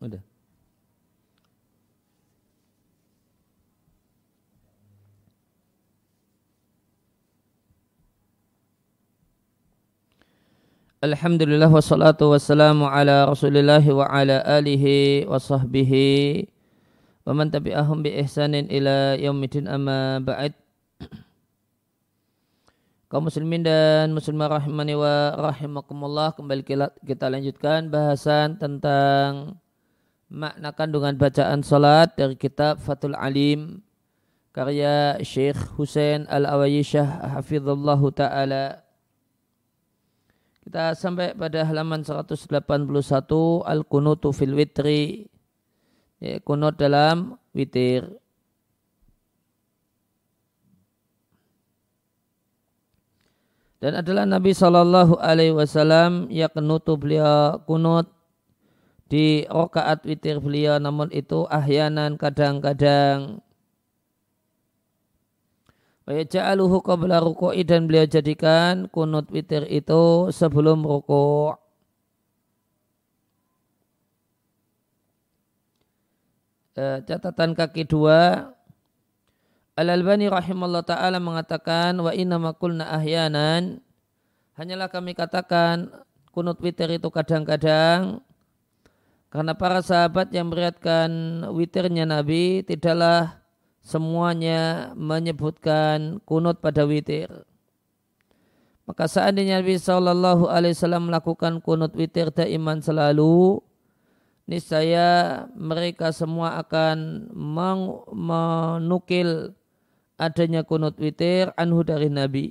Udah. Alhamdulillah wassalatu wassalamu ala rasulillah wa ala alihi wa sahbihi wa man tabi'ahum bi ihsanin ila yaumidin amma ba'd kaum muslimin dan muslimah rahimani wa rahimakumullah kembali kita lanjutkan bahasan tentang makna kandungan bacaan salat dari kitab Fathul Alim karya Syekh Hussein Al-Awayisyah hafizallahu taala kita sampai pada halaman 181 Al-Kunutu fil Witri. Ya, kunut dalam witir. Dan adalah Nabi Shallallahu Alaihi Wasallam yang kenutu beliau kunut di rokaat witir beliau namun itu ahyanan kadang-kadang. Wa ja'aluhu qabla ruku'i dan beliau jadikan kunut witir itu sebelum ruku'. E, catatan kaki dua. Al-Albani rahimahullah ta'ala mengatakan wa inna makulna ahyanan. Hanyalah kami katakan kunut witir itu kadang-kadang karena para sahabat yang meriatkan witirnya Nabi tidaklah semuanya menyebutkan kunut pada witir. Maka seandainya Nabi Shallallahu Alaihi Wasallam melakukan kunut witir daiman selalu, niscaya mereka semua akan menukil adanya kunut witir anhu dari Nabi.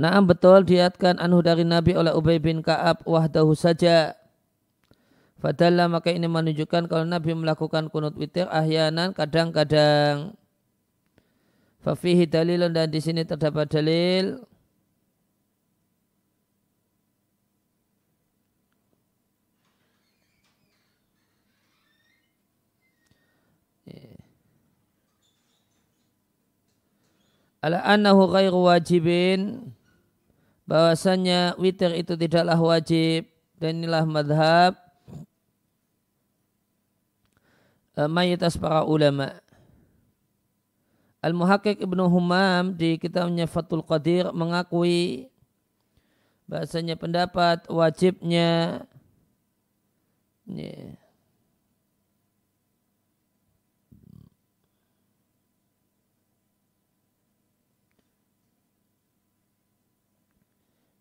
Naam betul diatkan anhu dari Nabi oleh Ubay bin Ka'ab wahdahu saja. Fadalla maka ini menunjukkan kalau Nabi melakukan kunut witir ahyanan kadang-kadang. Fafihi dalilun dan di sini terdapat dalil. Ala annahu ghairu wajibin bahwasanya witir itu tidaklah wajib dan inilah madhab Eh, mayoritas para ulama. Al-Muhakkik Ibnu Humam di kitabnya Fathul Qadir mengakui bahasanya pendapat wajibnya yeah.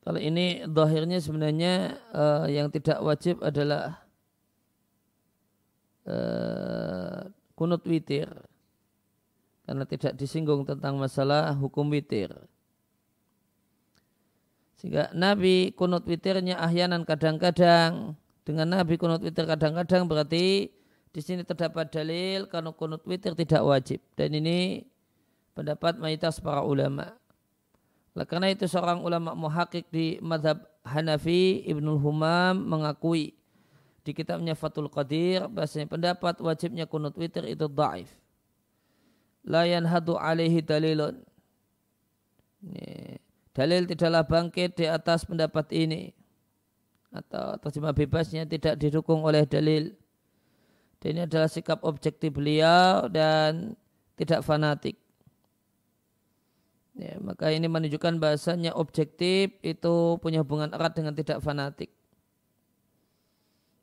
Kalau ini dohirnya sebenarnya uh, yang tidak wajib adalah uh, kunut witir karena tidak disinggung tentang masalah hukum witir. Sehingga Nabi kunut witirnya ahyanan kadang-kadang dengan Nabi kunut witir kadang-kadang berarti di sini terdapat dalil karena kunut witir tidak wajib dan ini pendapat mayoritas para ulama. Karena itu seorang ulama muhakik di madhab Hanafi Ibnul Humam mengakui di kitabnya Fatul Qadir bahasanya pendapat wajibnya kunut witir itu daif. La yanhadu alaihi dalilun. Ini, dalil tidaklah bangkit di atas pendapat ini. Atau terjemah bebasnya tidak didukung oleh dalil. Dan ini adalah sikap objektif beliau dan tidak fanatik. Ya, maka ini menunjukkan bahasanya objektif itu punya hubungan erat dengan tidak fanatik.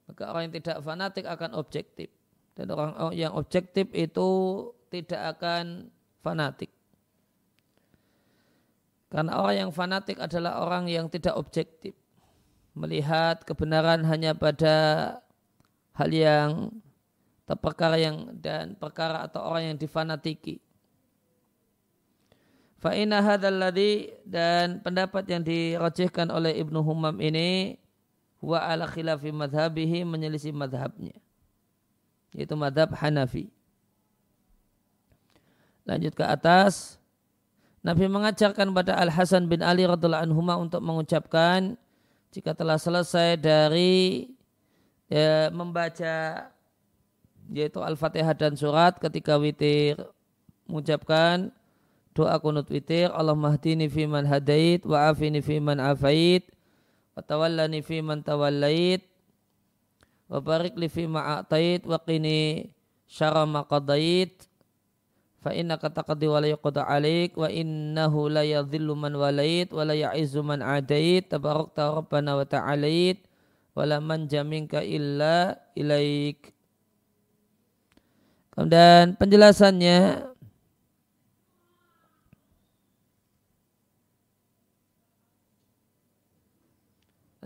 Maka orang yang tidak fanatik akan objektif. Dan orang yang objektif itu tidak akan fanatik. Karena orang yang fanatik adalah orang yang tidak objektif. Melihat kebenaran hanya pada hal yang perkara yang dan perkara atau orang yang difanatiki. Fa'ina hadal dan pendapat yang dirojihkan oleh Ibnu Humam ini wa ala khilafi madhabihi menyelisih madhabnya. Yaitu madhab Hanafi. Lanjut ke atas. Nabi mengajarkan pada Al-Hasan bin Ali radhiallahu anhu untuk mengucapkan jika telah selesai dari ya, membaca yaitu Al-Fatihah dan surat ketika witir mengucapkan doa kunut witir Allah mahdini fi man hadait wa afini fi man afait Watawallani fi man tawallait wa barik li fi ma'atait wa qini syara ma qadait. Fa innaka taqdi wa la yuqda alaik wa innahu la yadhillu man walait wa la ya'izzu man adait. Tabarakta rabbana wa ta'alait wa la man jaminka illa ilaik. Kemudian penjelasannya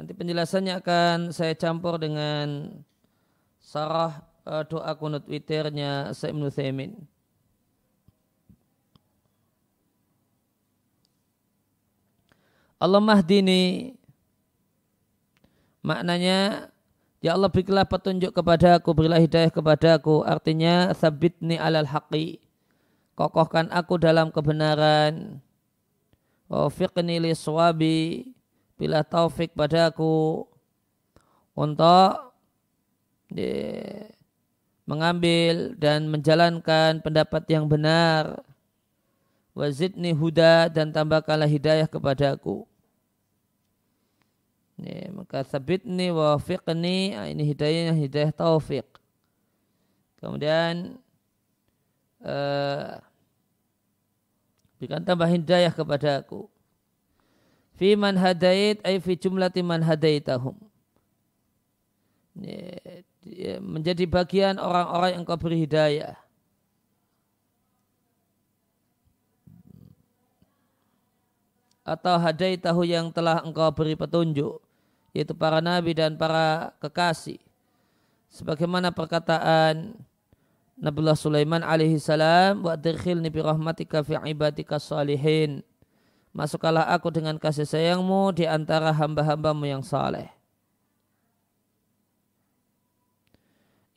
Nanti penjelasannya akan saya campur dengan sarah uh, doa kunut witirnya Sa'im Nuthaimin. Allah mahdini maknanya Ya Allah berilah petunjuk kepada aku, berilah hidayah kepada aku. Artinya sabitni alal haqi. Kokohkan aku dalam kebenaran. Wafiqni li suwabi bila taufik padaku untuk mengambil dan menjalankan pendapat yang benar wazidni huda dan tambahkanlah hidayah kepadaku ya, maka sabitni wa fiqni ah, ini hidayahnya hidayah taufik. Kemudian uh, berikan tambah hidayah kepadaku fi man hadait ay fi jumlati man hadaitahum. Menjadi bagian orang-orang yang kau beri hidayah. Atau hadaitahu yang telah engkau beri petunjuk yaitu para nabi dan para kekasih. Sebagaimana perkataan Nabiullah Sulaiman alaihi salam wa dirkhilni bi rahmatika fi ibadika salihin Masukkanlah aku dengan kasih sayangmu di antara hamba-hambamu yang saleh.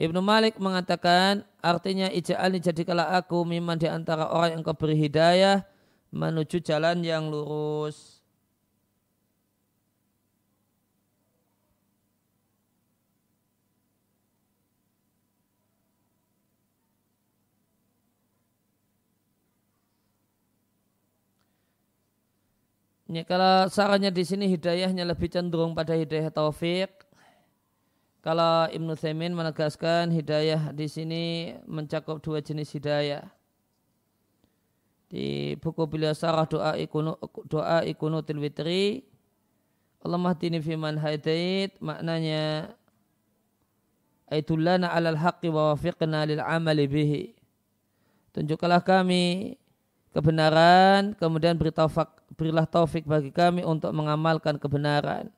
Ibnu Malik mengatakan artinya ija'alni jadikanlah aku miman di antara orang yang kau beri hidayah menuju jalan yang lurus. Ini kalau sarannya di sini hidayahnya lebih cenderung pada hidayah taufik. Kalau Ibnu Thaimin menegaskan hidayah di sini mencakup dua jenis hidayah. Di buku beliau sarah doa ikunu, doa ikunutil witri Allah mahdini fiman haidait maknanya Aitullana alal haqqi wa wafiqna lil amali bihi. Tunjukkanlah kami kebenaran, kemudian beri taufik, berilah taufik bagi kami untuk mengamalkan kebenaran.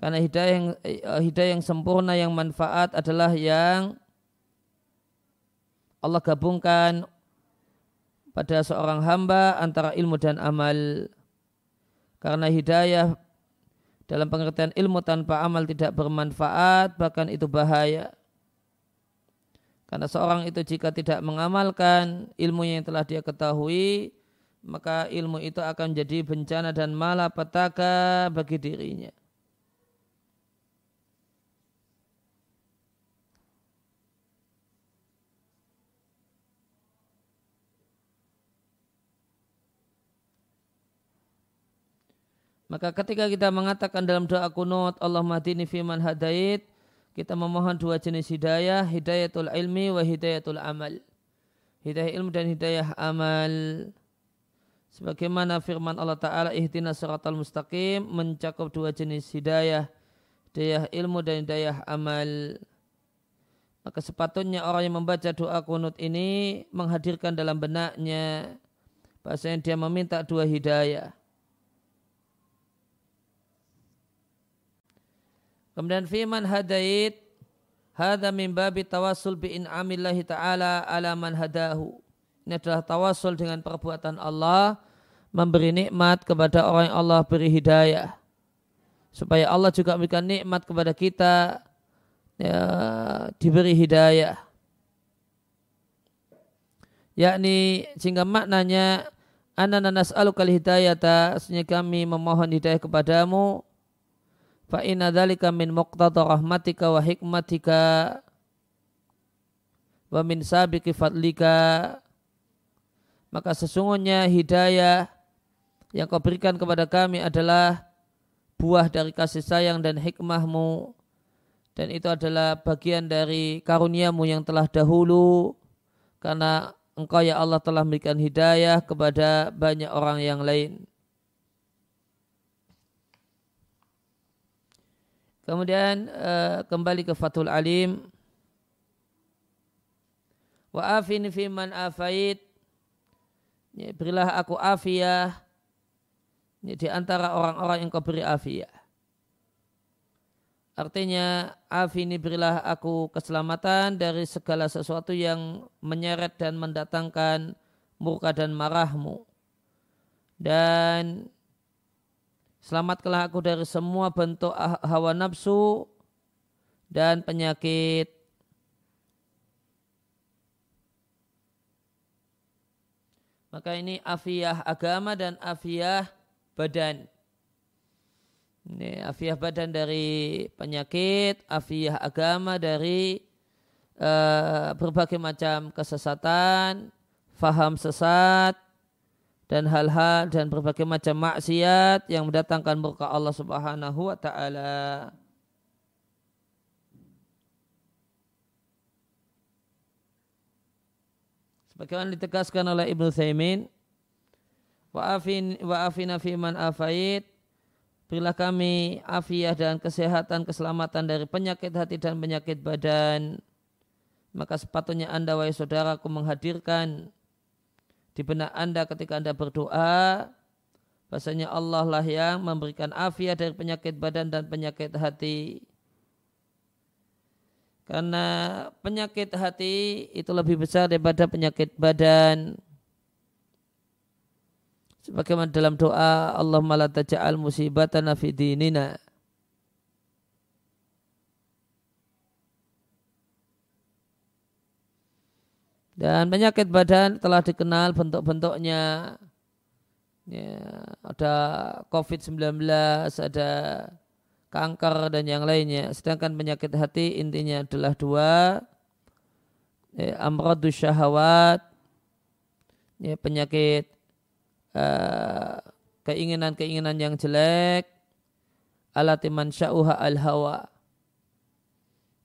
Karena hidayah yang, eh, hidayah yang sempurna yang manfaat adalah yang Allah gabungkan pada seorang hamba antara ilmu dan amal. Karena hidayah dalam pengertian ilmu tanpa amal tidak bermanfaat, bahkan itu bahaya. Karena seorang itu jika tidak mengamalkan ilmu yang telah dia ketahui, maka ilmu itu akan menjadi bencana dan malapetaka bagi dirinya. Maka ketika kita mengatakan dalam doa kunut Allah madini fiman hadait kita memohon dua jenis hidayah, hidayatul ilmi wa hidayatul amal. Hidayah ilmu dan hidayah amal. Sebagaimana firman Allah Ta'ala ihtina suratul mustaqim mencakup dua jenis hidayah. Hidayah ilmu dan hidayah amal. Maka sepatutnya orang yang membaca doa kunut ini menghadirkan dalam benaknya bahasanya dia meminta dua hidayah. Kemudian firman hadait hadza min babi tawassul bi in'amillahi ta'ala ala man hadahu. Ini adalah tawassul dengan perbuatan Allah memberi nikmat kepada orang yang Allah beri hidayah. Supaya Allah juga memberikan nikmat kepada kita ya, diberi hidayah. Yakni sehingga maknanya anana nas'aluka hidayata sehingga kami memohon hidayah kepadamu fa inna dzalika min muqtada rahmatika wa hikmatika wa min sabiqi fadlika. Maka sesungguhnya hidayah yang kau berikan kepada kami adalah buah dari kasih sayang dan hikmahmu. Dan itu adalah bagian dari karuniamu yang telah dahulu. Karena engkau ya Allah telah memberikan hidayah kepada banyak orang yang lain. Kemudian uh, kembali ke Fathul Alim. Wa afini fi man afait. Ya, berilah aku afiyah ya, di antara orang-orang yang kau beri afiyah. Artinya afini berilah aku keselamatan dari segala sesuatu yang menyeret dan mendatangkan murka dan marahmu. Dan Selamatkanlah aku dari semua bentuk hawa nafsu dan penyakit. Maka ini afiah agama dan afiah badan. Ini afiah badan dari penyakit, afiah agama dari uh, berbagai macam kesesatan, faham sesat, dan hal-hal dan berbagai macam maksiat yang mendatangkan murka Allah Subhanahu wa taala. Sebagaimana ditegaskan oleh Ibnu Thaimin, wa afin wa afina fi man afait Berilah kami afiah dan kesehatan, keselamatan dari penyakit hati dan penyakit badan. Maka sepatutnya anda, wahai saudaraku, menghadirkan di benak anda ketika anda berdoa bahasanya Allah lah yang memberikan afiat dari penyakit badan dan penyakit hati. Karena penyakit hati itu lebih besar daripada penyakit badan. Sebagaimana dalam doa Allah la taj'al musibatana fi dinina Dan penyakit badan telah dikenal bentuk-bentuknya. Ya, ada COVID-19, ada kanker dan yang lainnya. Sedangkan penyakit hati intinya adalah dua. Ya, amradus syahwat, ya, penyakit uh, keinginan-keinginan yang jelek, alatiman sya'uha al-hawa,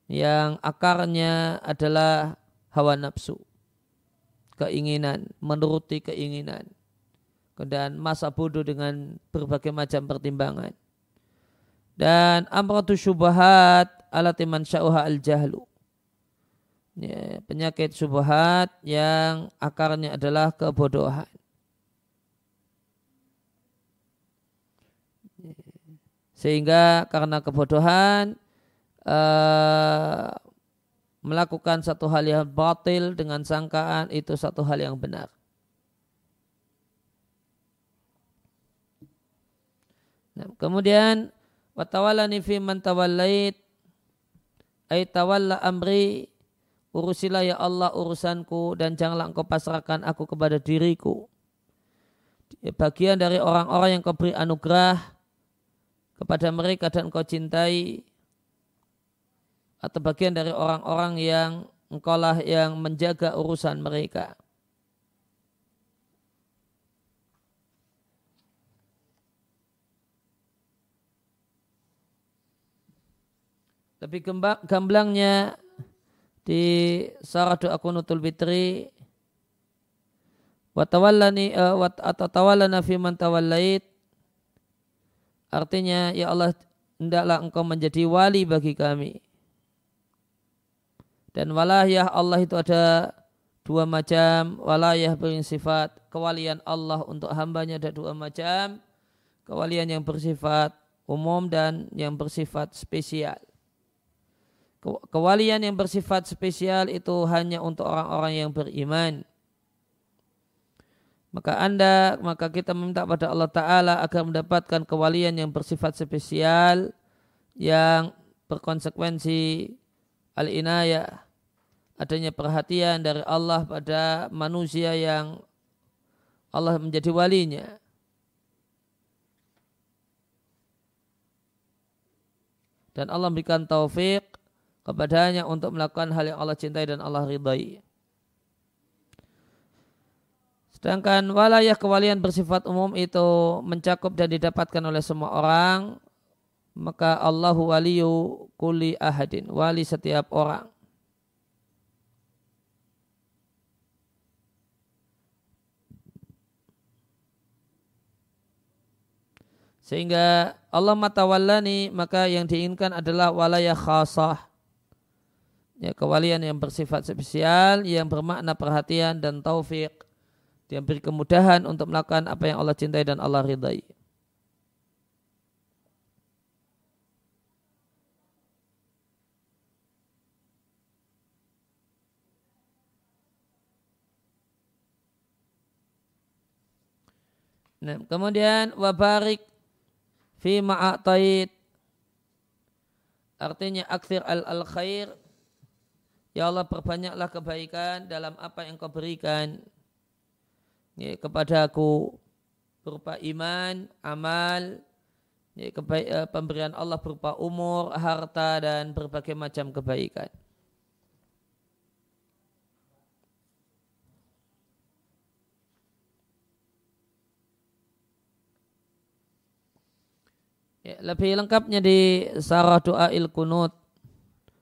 yang akarnya adalah hawa nafsu keinginan, menuruti keinginan. Dan masa bodoh dengan berbagai macam pertimbangan. Dan amratu syubahat alatiman sya'uha al-jahlu. Ya, penyakit syubhat yang akarnya adalah kebodohan. Sehingga karena kebodohan uh, melakukan satu hal yang batil dengan sangkaan itu satu hal yang benar. Nah, kemudian watawalani fi man tawallait ay tawalla amri urusilah ya Allah urusanku dan janganlah engkau pasrahkan aku kepada diriku. Bagian dari orang-orang yang kau beri anugerah kepada mereka dan kau cintai atau bagian dari orang-orang yang engkaulah yang menjaga urusan mereka. Tapi gamblangnya di sarah doa kunutul fitri watawallani uh, wat, atau tawallana fi man tawallait artinya ya Allah hendaklah engkau menjadi wali bagi kami dan walayah Allah itu ada dua macam. Walayah bersifat kewalian Allah untuk hambanya ada dua macam. Kewalian yang bersifat umum dan yang bersifat spesial. Kewalian yang bersifat spesial itu hanya untuk orang-orang yang beriman. Maka anda, maka kita meminta pada Allah Ta'ala agar mendapatkan kewalian yang bersifat spesial yang berkonsekuensi al-inayah adanya perhatian dari Allah pada manusia yang Allah menjadi walinya. Dan Allah memberikan taufik kepadanya untuk melakukan hal yang Allah cintai dan Allah ridai. Sedangkan walayah kewalian bersifat umum itu mencakup dan didapatkan oleh semua orang maka Allahu waliyu kuli ahadin, wali setiap orang. Sehingga Allah matawallani maka yang diinginkan adalah walaya khasah. Ya, kewalian yang bersifat spesial, yang bermakna perhatian dan taufik. Dia beri kemudahan untuk melakukan apa yang Allah cintai dan Allah ridai. Nah, kemudian wabarik fi ma'atait artinya aksir al al khair. Ya Allah perbanyaklah kebaikan dalam apa yang kau berikan. Ya, kepada aku berupa iman, amal, ya, kebaik, uh, pemberian Allah berupa umur, harta dan berbagai macam kebaikan. Ya, lebih lengkapnya di Sarah Doa Il Kunut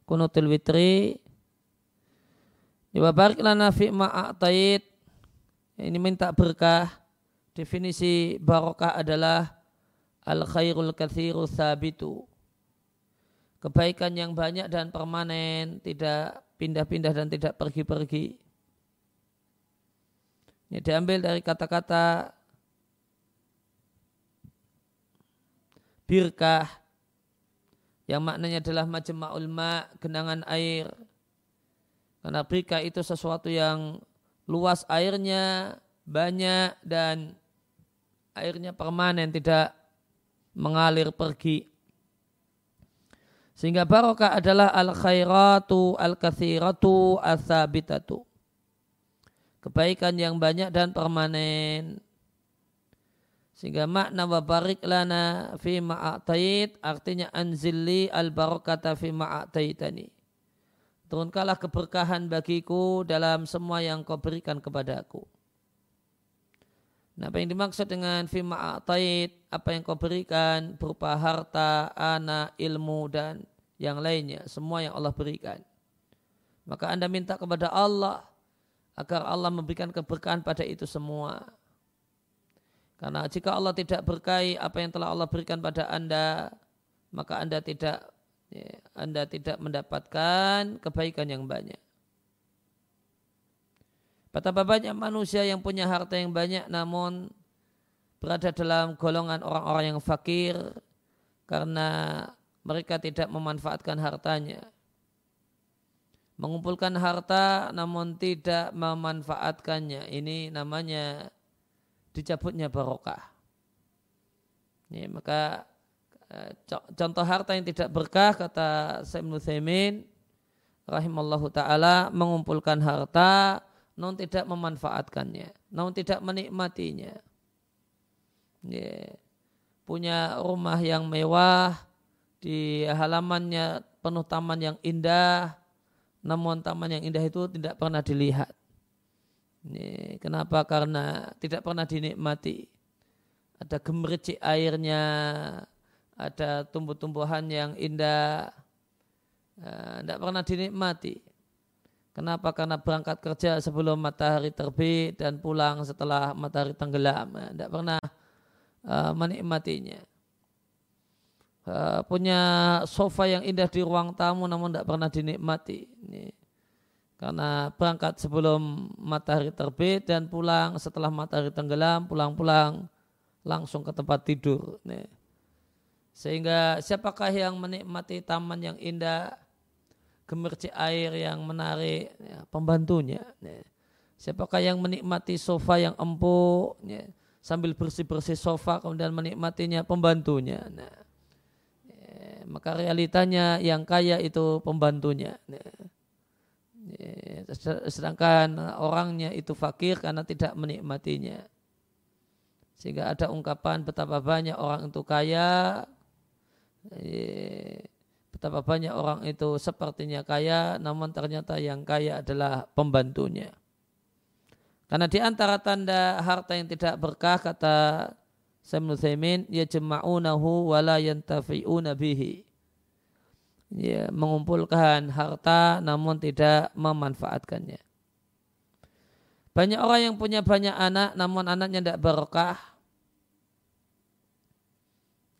Kunutil Witri. Wa barik lana fi ma'atait Ini minta berkah. Definisi barokah adalah Al khairul kathiru sabitu Kebaikan yang banyak dan permanen Tidak pindah-pindah dan tidak pergi-pergi. Ini diambil dari kata-kata birkah yang maknanya adalah majma'ul ma, genangan air. Karena birkah itu sesuatu yang luas airnya, banyak dan airnya permanen, tidak mengalir pergi. Sehingga barokah adalah al-khairatu al-kathiratu al-thabitatu. Kebaikan yang banyak dan permanen. Sehingga makna wa barik lana fi ma'atait artinya anzilli al barakata fi ma'ataitani. Turunkanlah keberkahan bagiku dalam semua yang kau berikan kepadaku. Nah, apa yang dimaksud dengan fi ma'atait, apa yang kau berikan berupa harta, anak, ilmu dan yang lainnya, semua yang Allah berikan. Maka Anda minta kepada Allah agar Allah memberikan keberkahan pada itu semua karena jika Allah tidak berkahi apa yang telah Allah berikan pada Anda, maka Anda tidak ya, Anda tidak mendapatkan kebaikan yang banyak. Betapa banyak manusia yang punya harta yang banyak namun berada dalam golongan orang-orang yang fakir karena mereka tidak memanfaatkan hartanya. Mengumpulkan harta namun tidak memanfaatkannya. Ini namanya dicabutnya barokah. Ya, maka eh, contoh harta yang tidak berkah kata Sayyid Nusaimin rahimallahu taala mengumpulkan harta non tidak memanfaatkannya, non tidak menikmatinya. Ya, punya rumah yang mewah di halamannya penuh taman yang indah, namun taman yang indah itu tidak pernah dilihat. Ini kenapa? Karena tidak pernah dinikmati. Ada gemericik airnya, ada tumbuh-tumbuhan yang indah, tidak pernah dinikmati. Kenapa? Karena berangkat kerja sebelum matahari terbit dan pulang setelah matahari tenggelam. Tidak pernah uh, menikmatinya. Punya sofa yang indah di ruang tamu namun tidak pernah dinikmati. Ini karena berangkat sebelum matahari terbit dan pulang setelah matahari tenggelam pulang-pulang langsung ke tempat tidur nih. sehingga siapakah yang menikmati taman yang indah gemercik air yang menarik ya, pembantunya nih. siapakah yang menikmati sofa yang empuk ya, sambil bersih-bersih sofa kemudian menikmatinya pembantunya nah, maka realitanya yang kaya itu pembantunya. Sedangkan orangnya itu fakir karena tidak menikmatinya. Sehingga ada ungkapan betapa banyak orang itu kaya, betapa banyak orang itu sepertinya kaya, namun ternyata yang kaya adalah pembantunya. Karena di antara tanda harta yang tidak berkah kata Sayyid Thaymin yajma'unahu wa la yantafi'una bihi. Ya, mengumpulkan harta namun tidak memanfaatkannya. Banyak orang yang punya banyak anak namun anaknya tidak barokah.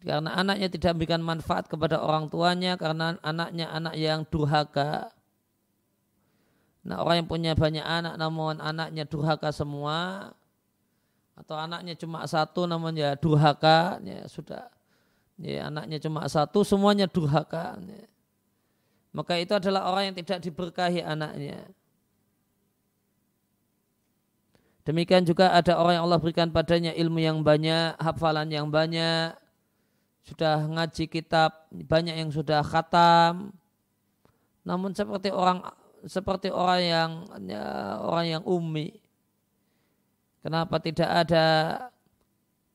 Karena anaknya tidak memberikan manfaat kepada orang tuanya karena anaknya anak yang durhaka. Nah orang yang punya banyak anak namun anaknya durhaka semua atau anaknya cuma satu namun ya durhaka ya sudah ya anaknya cuma satu semuanya durhaka ya. Maka itu adalah orang yang tidak diberkahi anaknya. Demikian juga ada orang yang Allah berikan padanya ilmu yang banyak hafalan yang banyak sudah ngaji kitab banyak yang sudah khatam. Namun seperti orang seperti orang yang ya, orang yang ummi Kenapa tidak ada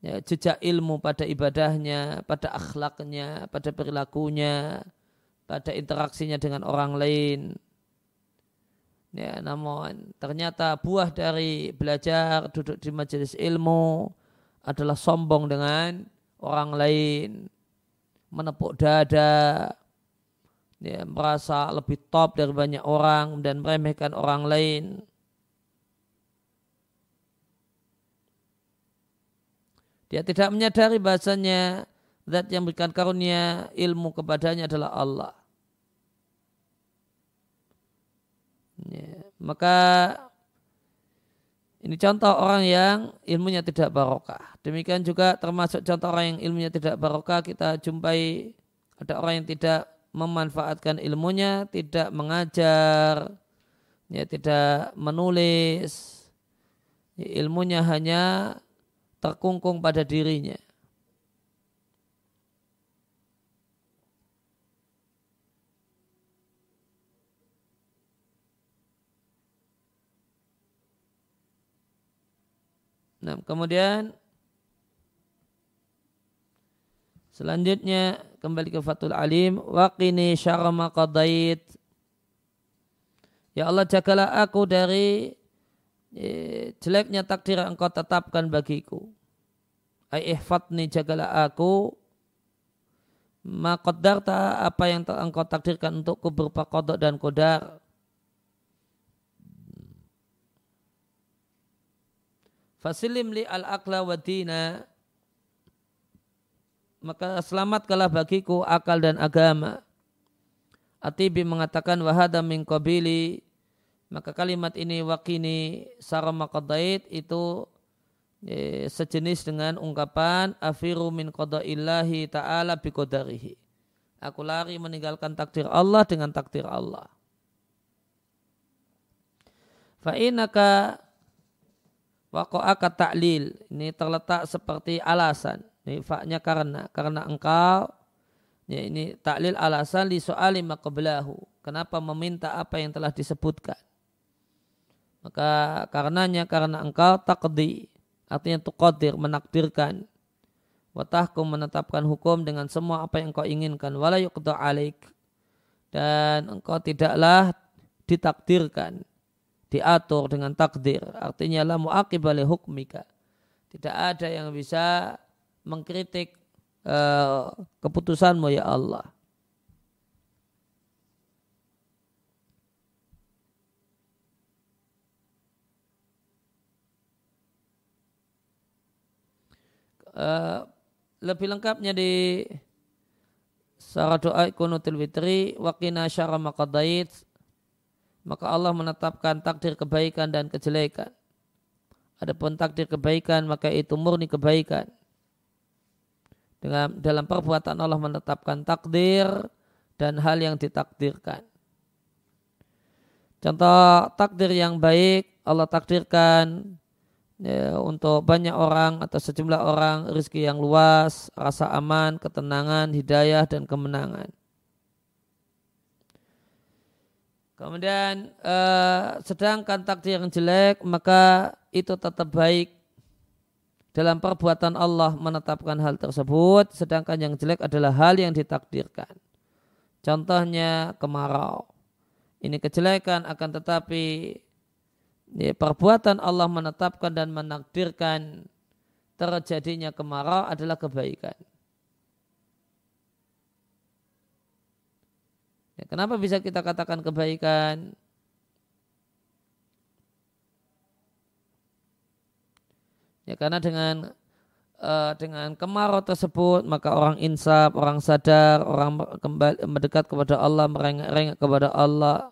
ya, jejak ilmu pada ibadahnya, pada akhlaknya, pada perilakunya, pada interaksinya dengan orang lain. Ya, namun ternyata buah dari belajar duduk di majelis ilmu adalah sombong dengan orang lain, menepuk dada, ya, merasa lebih top dari banyak orang dan meremehkan orang lain. Dia tidak menyadari bahasanya zat yang berikan karunia ilmu kepadanya adalah Allah. Ya, maka ini contoh orang yang ilmunya tidak barokah. Demikian juga termasuk contoh orang yang ilmunya tidak barokah kita jumpai ada orang yang tidak memanfaatkan ilmunya, tidak mengajar, ya tidak menulis. Ya, ilmunya hanya terkungkung pada dirinya. Nah, kemudian selanjutnya kembali ke Fatul Alim waqini syarama qadait Ya Allah jagalah aku dari jeleknya takdir yang engkau tetapkan bagiku. Ai ihfatni jagalah aku makodarta apa yang engkau takdirkan untukku berupa kodok dan kodar. Fasilim li al akla wa dina maka selamatkanlah bagiku akal dan agama. Atibi mengatakan wahada min qabili maka kalimat ini wakini sarama qadait itu e, sejenis dengan ungkapan afiru min qadaillahi ta'ala bi qadarihi. Aku lari meninggalkan takdir Allah dengan takdir Allah. Fa waqa'aka ta'lil. Ini terletak seperti alasan. Ini faknya karena karena engkau ya ini taklil alasan li so'ali maqablahu. Kenapa meminta apa yang telah disebutkan? Maka karenanya karena engkau takdi artinya tuqadir menakdirkan watahkum menetapkan hukum dengan semua apa yang engkau inginkan wala alaik dan engkau tidaklah ditakdirkan diatur dengan takdir. Artinya la muaqibali hukmika. Tidak ada yang bisa mengkritik uh, keputusanmu ya Allah. Uh, lebih lengkapnya di Sarah doa kunutul witri waqina syara maqadait maka Allah menetapkan takdir kebaikan dan kejelekan. Adapun takdir kebaikan maka itu murni kebaikan. Dengan dalam perbuatan Allah menetapkan takdir dan hal yang ditakdirkan. Contoh takdir yang baik Allah takdirkan ya, untuk banyak orang atau sejumlah orang rezeki yang luas, rasa aman, ketenangan, hidayah dan kemenangan. Kemudian eh, sedangkan takdir yang jelek maka itu tetap baik dalam perbuatan Allah menetapkan hal tersebut sedangkan yang jelek adalah hal yang ditakdirkan. Contohnya kemarau. Ini kejelekan akan tetapi ya, perbuatan Allah menetapkan dan menakdirkan terjadinya kemarau adalah kebaikan. Ya, kenapa bisa kita katakan kebaikan? Ya karena dengan uh, dengan kemarau tersebut maka orang insaf, orang sadar, orang kembali mendekat kepada Allah, merengek-rengek kepada Allah.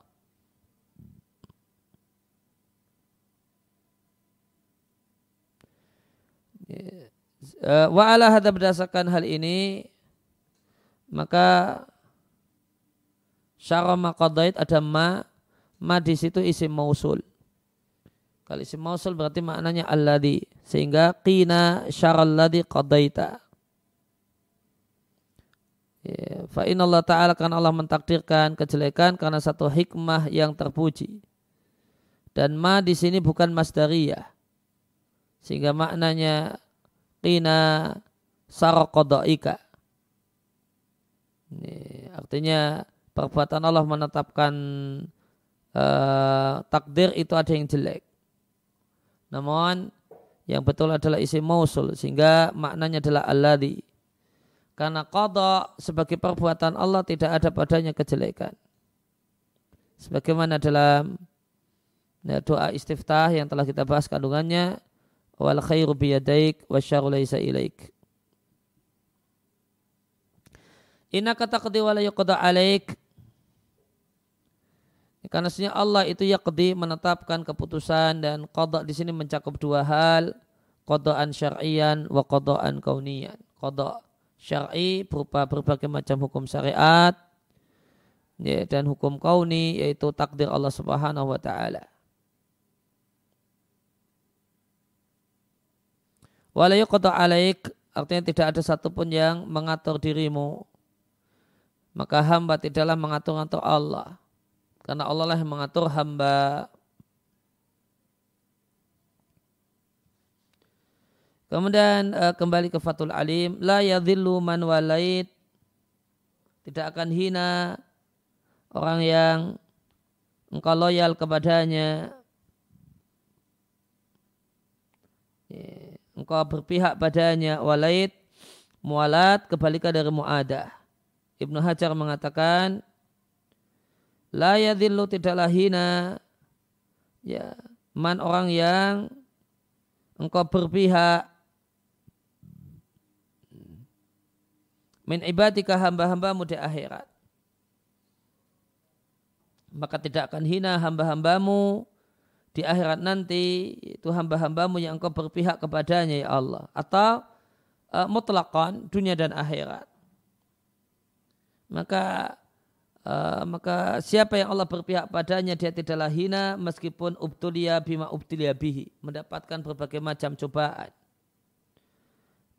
Eh, wa ala hadha berdasarkan hal ini maka syarama qadait ada ma ma di situ isim mausul. Kalau isim mausul berarti maknanya alladhi sehingga qina syaralladhi qadaita. Ya, fa Allah ta'ala kan Allah mentakdirkan kejelekan karena satu hikmah yang terpuji. Dan ma di sini bukan masdariyah. Sehingga maknanya qina sarokodoika. Ini artinya perbuatan Allah menetapkan uh, takdir itu ada yang jelek. Namun yang betul adalah isi mausul sehingga maknanya adalah alladhi. Karena qada sebagai perbuatan Allah tidak ada padanya kejelekan. Sebagaimana dalam ya, doa istiftah yang telah kita bahas kandungannya wal khairu biyadaik wa syarru laisa ilaik. Innaka taqdi wa la alaik. Karena sebenarnya Allah itu yaqdi menetapkan keputusan dan qada di sini mencakup dua hal, qadaan syar'iyan wa qadaan kauniyan. Qada syar'i berupa berbagai macam hukum syariat ya, dan hukum kauni yaitu takdir Allah Subhanahu wa taala. Walayuqta alaik artinya tidak ada satupun yang mengatur dirimu. Maka hamba tidaklah mengatur-ngatur Allah. Karena Allah lah yang mengatur hamba. Kemudian uh, kembali ke Fatul Alim. La yadhillu man walait. Tidak akan hina orang yang engkau loyal kepadanya. Yeah engkau berpihak padanya walait mualat kebalikan dari muadah. Ibnu Hajar mengatakan la yadhillu tidaklah hina. Ya man orang yang engkau berpihak. Min ibadika hamba-hambamu di akhirat. Maka tidak akan hina hamba-hambamu di akhirat nanti. Itu hamba-hambamu yang engkau berpihak kepadanya ya Allah. Atau uh, mutlakkan dunia dan akhirat. Maka uh, maka siapa yang Allah berpihak padanya dia tidaklah hina meskipun ubtulia bima ubtulia bihi. Mendapatkan berbagai macam cobaan.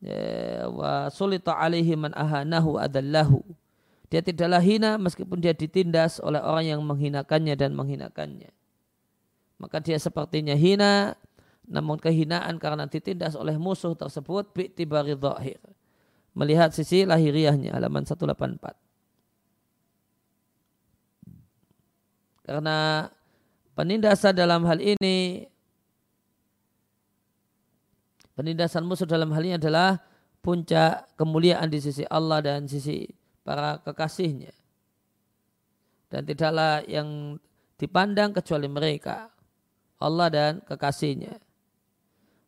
Ya, wa sulita alaihi man ahanahu adallahu. Dia tidaklah hina meskipun dia ditindas oleh orang yang menghinakannya dan menghinakannya. Maka dia sepertinya hina namun kehinaan karena ditindas oleh musuh tersebut bi'tibari dhahir. Melihat sisi lahiriahnya halaman 184 karena penindasan dalam hal ini penindasan musuh dalam hal ini adalah puncak kemuliaan di sisi Allah dan sisi para kekasihnya dan tidaklah yang dipandang kecuali mereka Allah dan kekasihnya.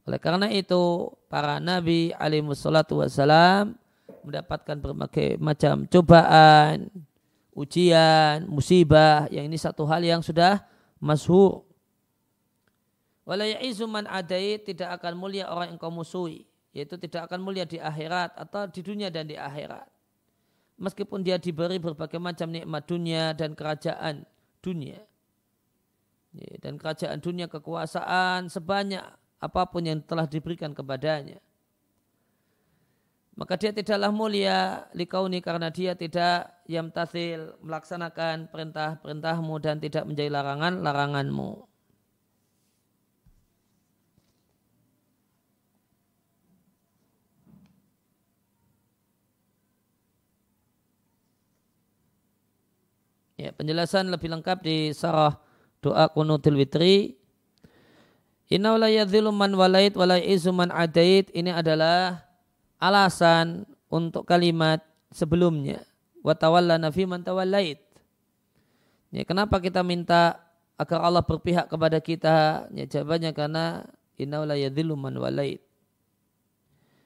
Oleh karena itu, para nabi alaihi wassalam mendapatkan berbagai macam cobaan, ujian, musibah, yang ini satu hal yang sudah masyhur. Walaya'izu man adai tidak akan mulia orang yang kau musuhi, yaitu tidak akan mulia di akhirat atau di dunia dan di akhirat. Meskipun dia diberi berbagai macam nikmat dunia dan kerajaan dunia. Ya, dan kerajaan dunia kekuasaan sebanyak apa pun yang telah diberikan kepadanya. Maka dia tidaklah mulia likauni karena dia tidak yang tathil melaksanakan perintah-perintahmu dan tidak menjadi larangan-laranganmu. Ya, penjelasan lebih lengkap di sarah doa kunutul witri Inna man walait walai man adait ini adalah alasan untuk kalimat sebelumnya. Watawalla nafi man tawallait. Ya, kenapa kita minta agar Allah berpihak kepada kita? Ya, jawabannya karena inna man walait.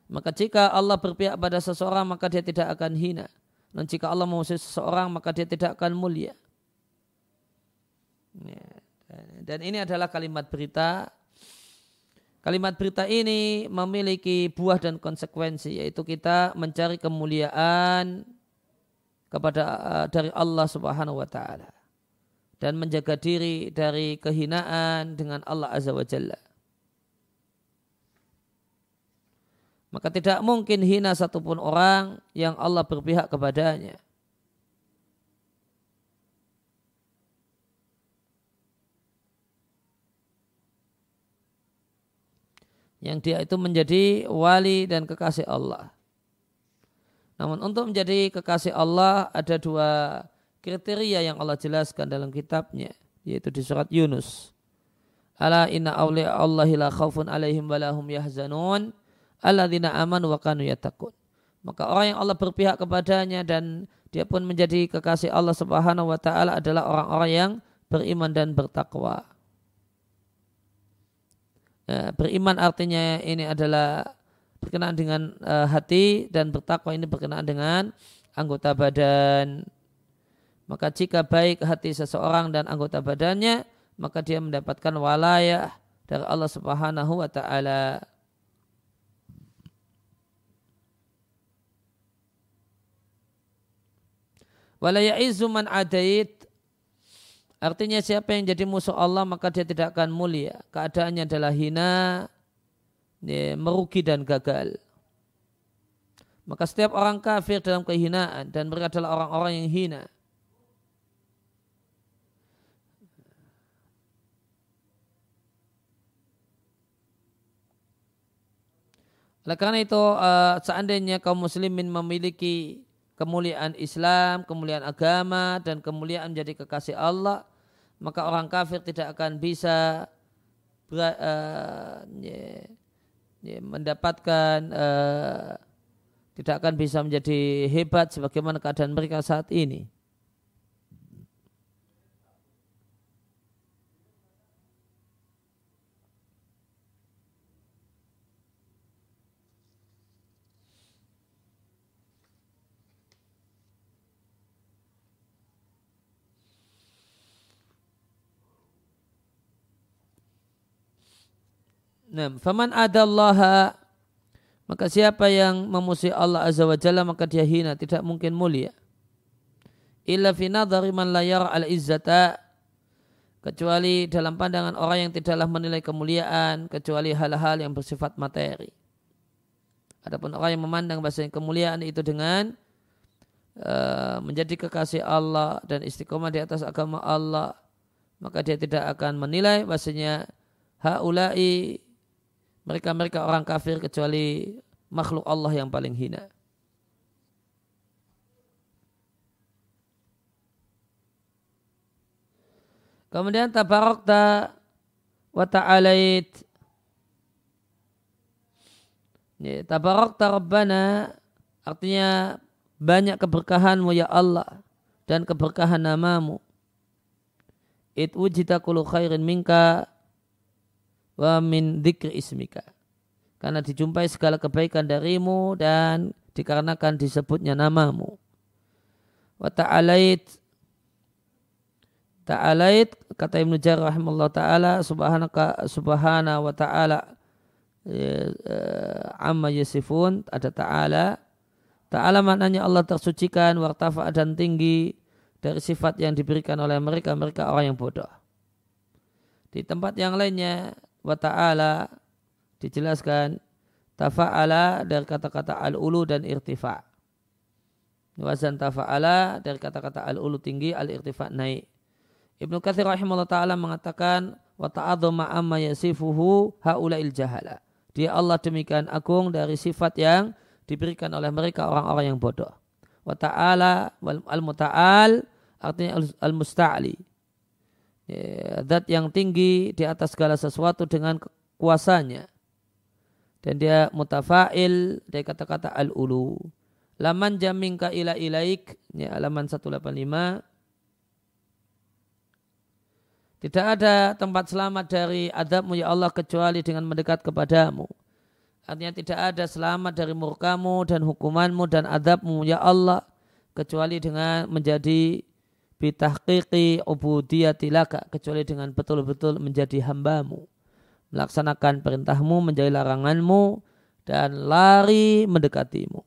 Maka jika Allah berpihak pada seseorang maka dia tidak akan hina. Dan jika Allah memusuhi seseorang maka dia tidak akan mulia. Ya, dan ini adalah kalimat berita Kalimat berita ini memiliki buah dan konsekuensi yaitu kita mencari kemuliaan kepada uh, dari Allah Subhanahu wa taala dan menjaga diri dari kehinaan dengan Allah Azza wa Jalla. Maka tidak mungkin hina satupun orang yang Allah berpihak kepadanya. Yang dia itu menjadi wali dan kekasih Allah. Namun untuk menjadi kekasih Allah ada dua kriteria yang Allah jelaskan dalam kitabnya yaitu di surat Yunus. Ala inna awliya Allahi la khawfun alaihim walahum yahzanun alladzina amanu wa kanu yatakun. Maka orang yang Allah berpihak kepadanya dan dia pun menjadi kekasih Allah Subhanahu wa taala adalah orang-orang yang beriman dan bertakwa. Ya, beriman artinya ini adalah berkenaan dengan uh, hati dan bertakwa ini berkenaan dengan anggota badan. Maka jika baik hati seseorang dan anggota badannya, maka dia mendapatkan walayah dari Allah Subhanahu wa taala. Walayah izuman adait Artinya siapa yang jadi musuh Allah maka dia tidak akan mulia. Keadaannya adalah hina, ya, merugi dan gagal. Maka setiap orang kafir dalam kehinaan dan mereka adalah orang-orang yang hina. Oleh karena itu uh, seandainya kaum muslimin memiliki kemuliaan Islam, kemuliaan agama dan kemuliaan menjadi kekasih Allah, maka orang kafir tidak akan bisa ber, uh, eh, yeah, yeah, mendapatkan uh, tidak akan bisa menjadi hebat sebagaimana keadaan mereka saat ini. Nah, faman adallaha maka siapa yang memusuhi Allah Azza wa Jalla maka dia hina, tidak mungkin mulia. Illa fi nadhari man la al izzata kecuali dalam pandangan orang yang tidaklah menilai kemuliaan kecuali hal-hal yang bersifat materi. Adapun orang yang memandang bahasa kemuliaan itu dengan uh, menjadi kekasih Allah dan istiqomah di atas agama Allah, maka dia tidak akan menilai bahasanya haulai mereka-mereka orang kafir kecuali makhluk Allah yang paling hina. Kemudian tabarakta wa ta'alait. Ya, tabarakta Rabbana artinya banyak keberkahanmu ya Allah dan keberkahan namamu. It wujita kulu khairin minka wa min dzikri ismika. Karena dijumpai segala kebaikan darimu dan dikarenakan disebutnya namamu. Wa ta'alait ta'alait kata Ibnu Jarrah rahimahullah taala subhanaka subhana wa ta'ala ya, eh, amma yasifun ada ta'ala ta'ala maknanya Allah tersucikan wartafa dan tinggi dari sifat yang diberikan oleh mereka mereka orang yang bodoh di tempat yang lainnya wa ta'ala dijelaskan tafa'ala dari kata-kata al-ulu dan irtifa. Wazan tafa'ala dari kata-kata al-ulu tinggi, al-irtifa naik. Ibnu Katsir rahimahullah taala mengatakan wa ta'adzama amma yasifuhu haula'il jahala. Dia Allah demikian agung dari sifat yang diberikan oleh mereka orang-orang yang bodoh. Wa ta'ala al-muta'al artinya al-musta'li zat yang tinggi di atas segala sesuatu dengan kuasanya. Dan dia mutafail dari kata-kata al-ulu. Laman jamingka ila ilaik, ya, halaman 185. Tidak ada tempat selamat dari adabmu ya Allah kecuali dengan mendekat kepadamu. Artinya tidak ada selamat dari murkamu dan hukumanmu dan adabmu ya Allah kecuali dengan menjadi bitahqiqi ubudiyati laka kecuali dengan betul-betul menjadi hambamu. Melaksanakan perintahmu menjadi laranganmu dan lari mendekatimu.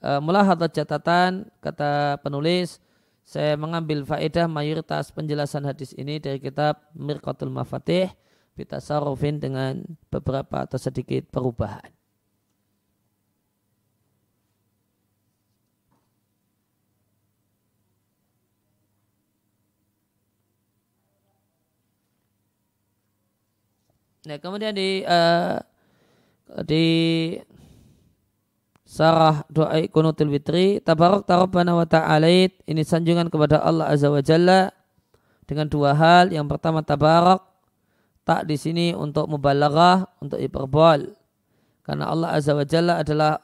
E, mulahadat catatan kata penulis saya mengambil faedah mayoritas penjelasan hadis ini dari kitab Mirqatul Mafatih bitasarrufin dengan beberapa atau sedikit perubahan Nah, kemudian di uh, di sarah doa kunutul witri tabarok tarabana wa ta'alait ini sanjungan kepada Allah azza wa jalla dengan dua hal. Yang pertama tabarak tak di sini untuk mubalaghah untuk hiperbol. Karena Allah azza wa jalla adalah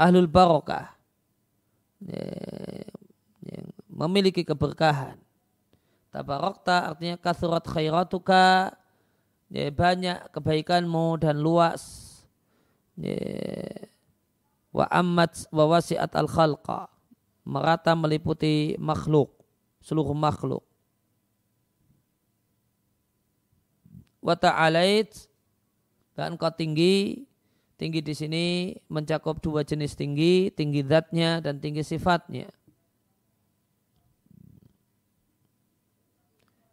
ahlul barakah yang memiliki keberkahan. Tabarakta artinya kasurat khairatuka ya, banyak kebaikanmu dan luas. Ya, wa ammat wa wasi'at al khalqa. Merata meliputi makhluk seluruh makhluk. Wa ta'alait dan engkau tinggi tinggi di sini mencakup dua jenis tinggi tinggi zatnya dan tinggi sifatnya.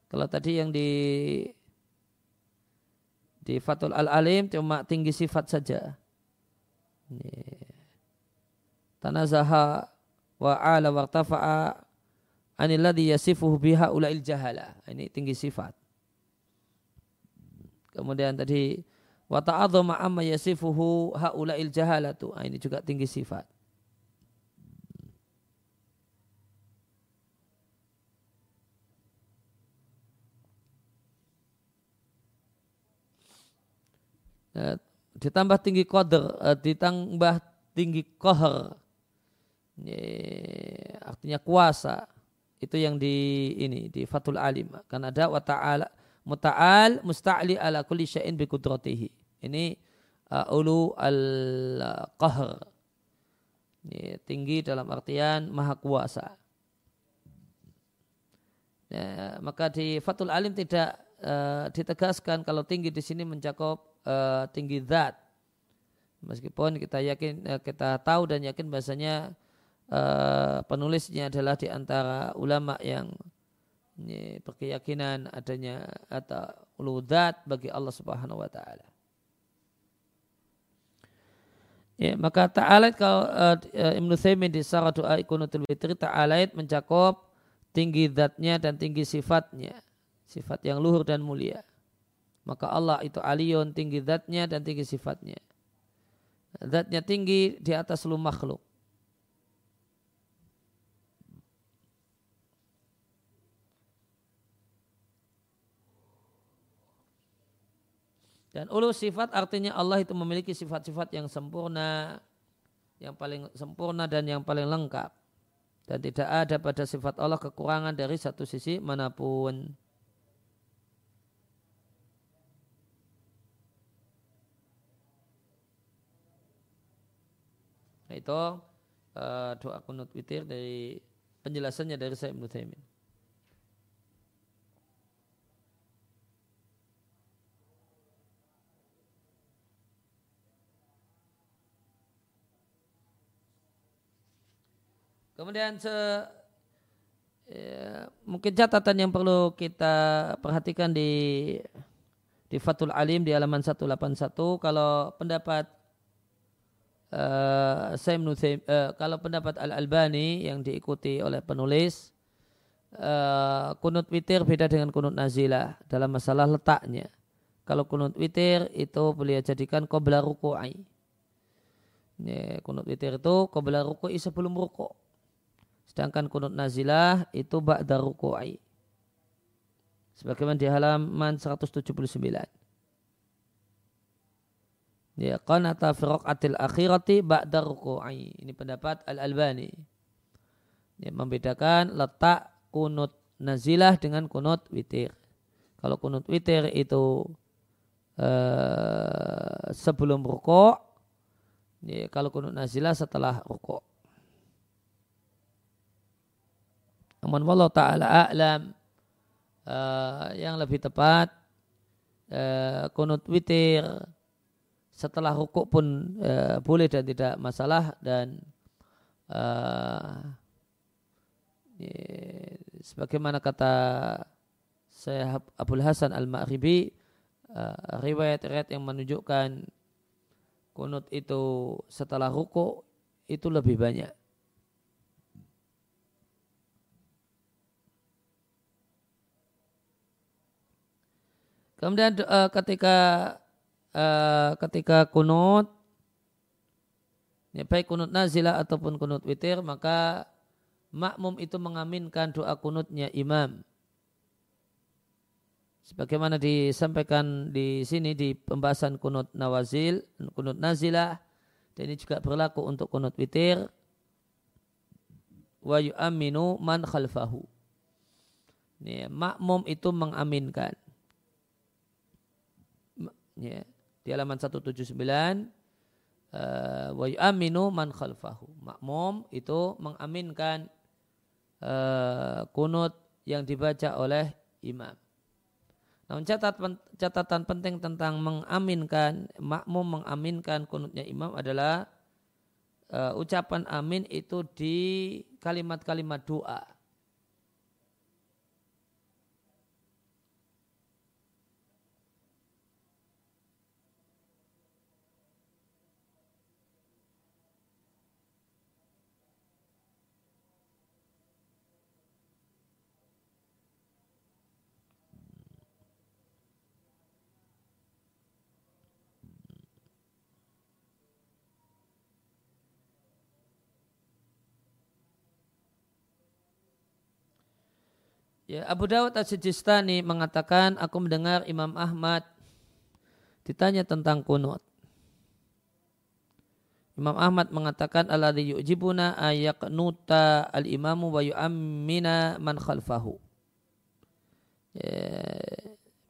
Kalau tadi yang di di Fatul Al-Alim cuma tinggi sifat saja. Tanazaha wa ala wa tafa'a anilladhi yasifuhu biha ula'il jahala. Ini tinggi sifat. Kemudian tadi wa ta'adhama amma yasifuhu haula'il jahalatu. Ini juga tinggi sifat. Ya, ditambah tinggi koder, uh, ditambah tinggi kohar, artinya kuasa. Itu yang di ini di Fatul Alim. Kan ada wa ta'ala muta'al musta'li ala kulli syai'in bi kudratihi. Ini uh, ulu al-qahr. tinggi dalam artian maha kuasa. Ya, maka di Fatul Alim tidak uh, ditegaskan kalau tinggi di sini mencakup uh, tinggi zat. Meskipun kita yakin uh, kita tahu dan yakin bahasanya uh, penulisnya adalah di antara ulama yang ini, berkeyakinan adanya atau uludat bagi Allah Subhanahu wa taala. Ya, maka ta'alait kalau uh, Ibnu Thaimin di Sarah Doa Ikunutul Witri ta'alait mencakup tinggi zatnya dan tinggi sifatnya. Sifat yang luhur dan mulia. Maka Allah itu aliyun tinggi zatnya dan tinggi sifatnya. Zatnya tinggi di atas seluruh makhluk. Dan ulu sifat artinya Allah itu memiliki sifat-sifat yang sempurna, yang paling sempurna dan yang paling lengkap. Dan tidak ada pada sifat Allah kekurangan dari satu sisi mana pun. Itu uh, doa kunut witir dari penjelasannya dari saya Ibnu Taimin. Kemudian se, ya, mungkin catatan yang perlu kita perhatikan di di Fatul Alim di halaman 181 kalau pendapat uh, uh, kalau pendapat Al Albani yang diikuti oleh penulis uh, kunut witir beda dengan kunut nazilah dalam masalah letaknya. Kalau kunut witir itu beliau jadikan qabla ruku'i. Ya, kunut witir itu qabla ruku'i sebelum rukuk. Sedangkan kunut nazilah itu ba'da ruku'i. Sebagaimana di halaman 179. Ya, qanata fi raqatil akhirati ba'da ruku'i. Ini pendapat Al-Albani. Ya, membedakan letak kunut nazilah dengan kunut witir. Kalau kunut witir itu uh, sebelum rukuk, ya, kalau kunut nazilah setelah rukuk. Namun wallahu taala a'lam uh, yang lebih tepat uh, kunut witir setelah rukuk pun uh, boleh dan tidak masalah dan uh, ya, sebagaimana kata saya Abdul Hasan Al-Ma'ribi uh, riwayat-riwayat yang menunjukkan kunut itu setelah rukuk itu lebih banyak. Kemudian uh, ketika uh, ketika kunut ya baik kunut nazilah ataupun kunut witir maka makmum itu mengaminkan doa kunutnya imam. Sebagaimana disampaikan di sini di pembahasan kunut nawazil, kunut nazilah, dan ini juga berlaku untuk kunut witir. Wa yu'aminu man khalfahu. Ini, makmum itu mengaminkan ya, di halaman 179 uh, wa yu'minu man khalfahu. Makmum itu mengaminkan uh, kunut yang dibaca oleh imam. Namun catatan, catatan penting tentang mengaminkan, makmum mengaminkan kunutnya imam adalah uh, ucapan amin itu di kalimat-kalimat doa. Ya, Abu Dawud As-Sijistani mengatakan, aku mendengar Imam Ahmad ditanya tentang kunut. Imam Ahmad mengatakan alladhi yu'jibuna ayaqnuta al-imamu wa yu'ammina man khalfahu. Ya,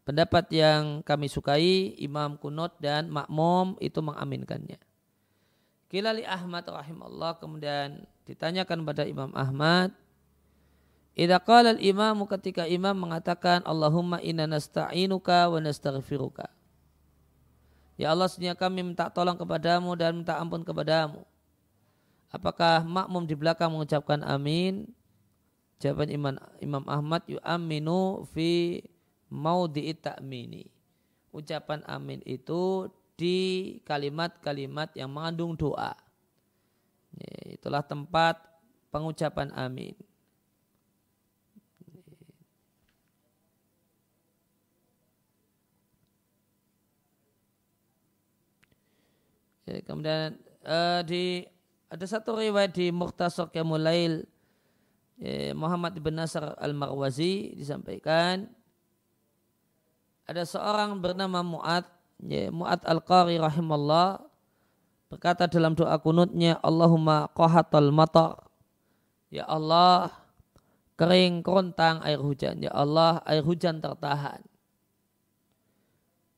pendapat yang kami sukai imam kunut dan makmum itu mengaminkannya. Kilali Ahmad rahimahullah kemudian ditanyakan pada Imam Ahmad Idza qala al-imam ketika imam mengatakan Allahumma inna nasta'inuka wa nastaghfiruka. Ya Allah sesungguhnya kami minta tolong kepadamu dan minta ampun kepadamu. Apakah makmum di belakang mengucapkan amin? Jawaban Imam, Imam Ahmad yu'aminu fi maudhi'i ta'mini. Ucapan amin itu di kalimat-kalimat yang mengandung doa. Itulah tempat pengucapan amin. Ya, kemudian uh, di ada satu riwayat di Mukhtasar Qiyamul ya, Muhammad bin Nasr Al-Marwazi disampaikan ada seorang bernama Mu'ad ya, Mu'ad Al-Qari rahimallah berkata dalam doa kunutnya Allahumma qahatal matar Ya Allah kering kerontang air hujan Ya Allah air hujan tertahan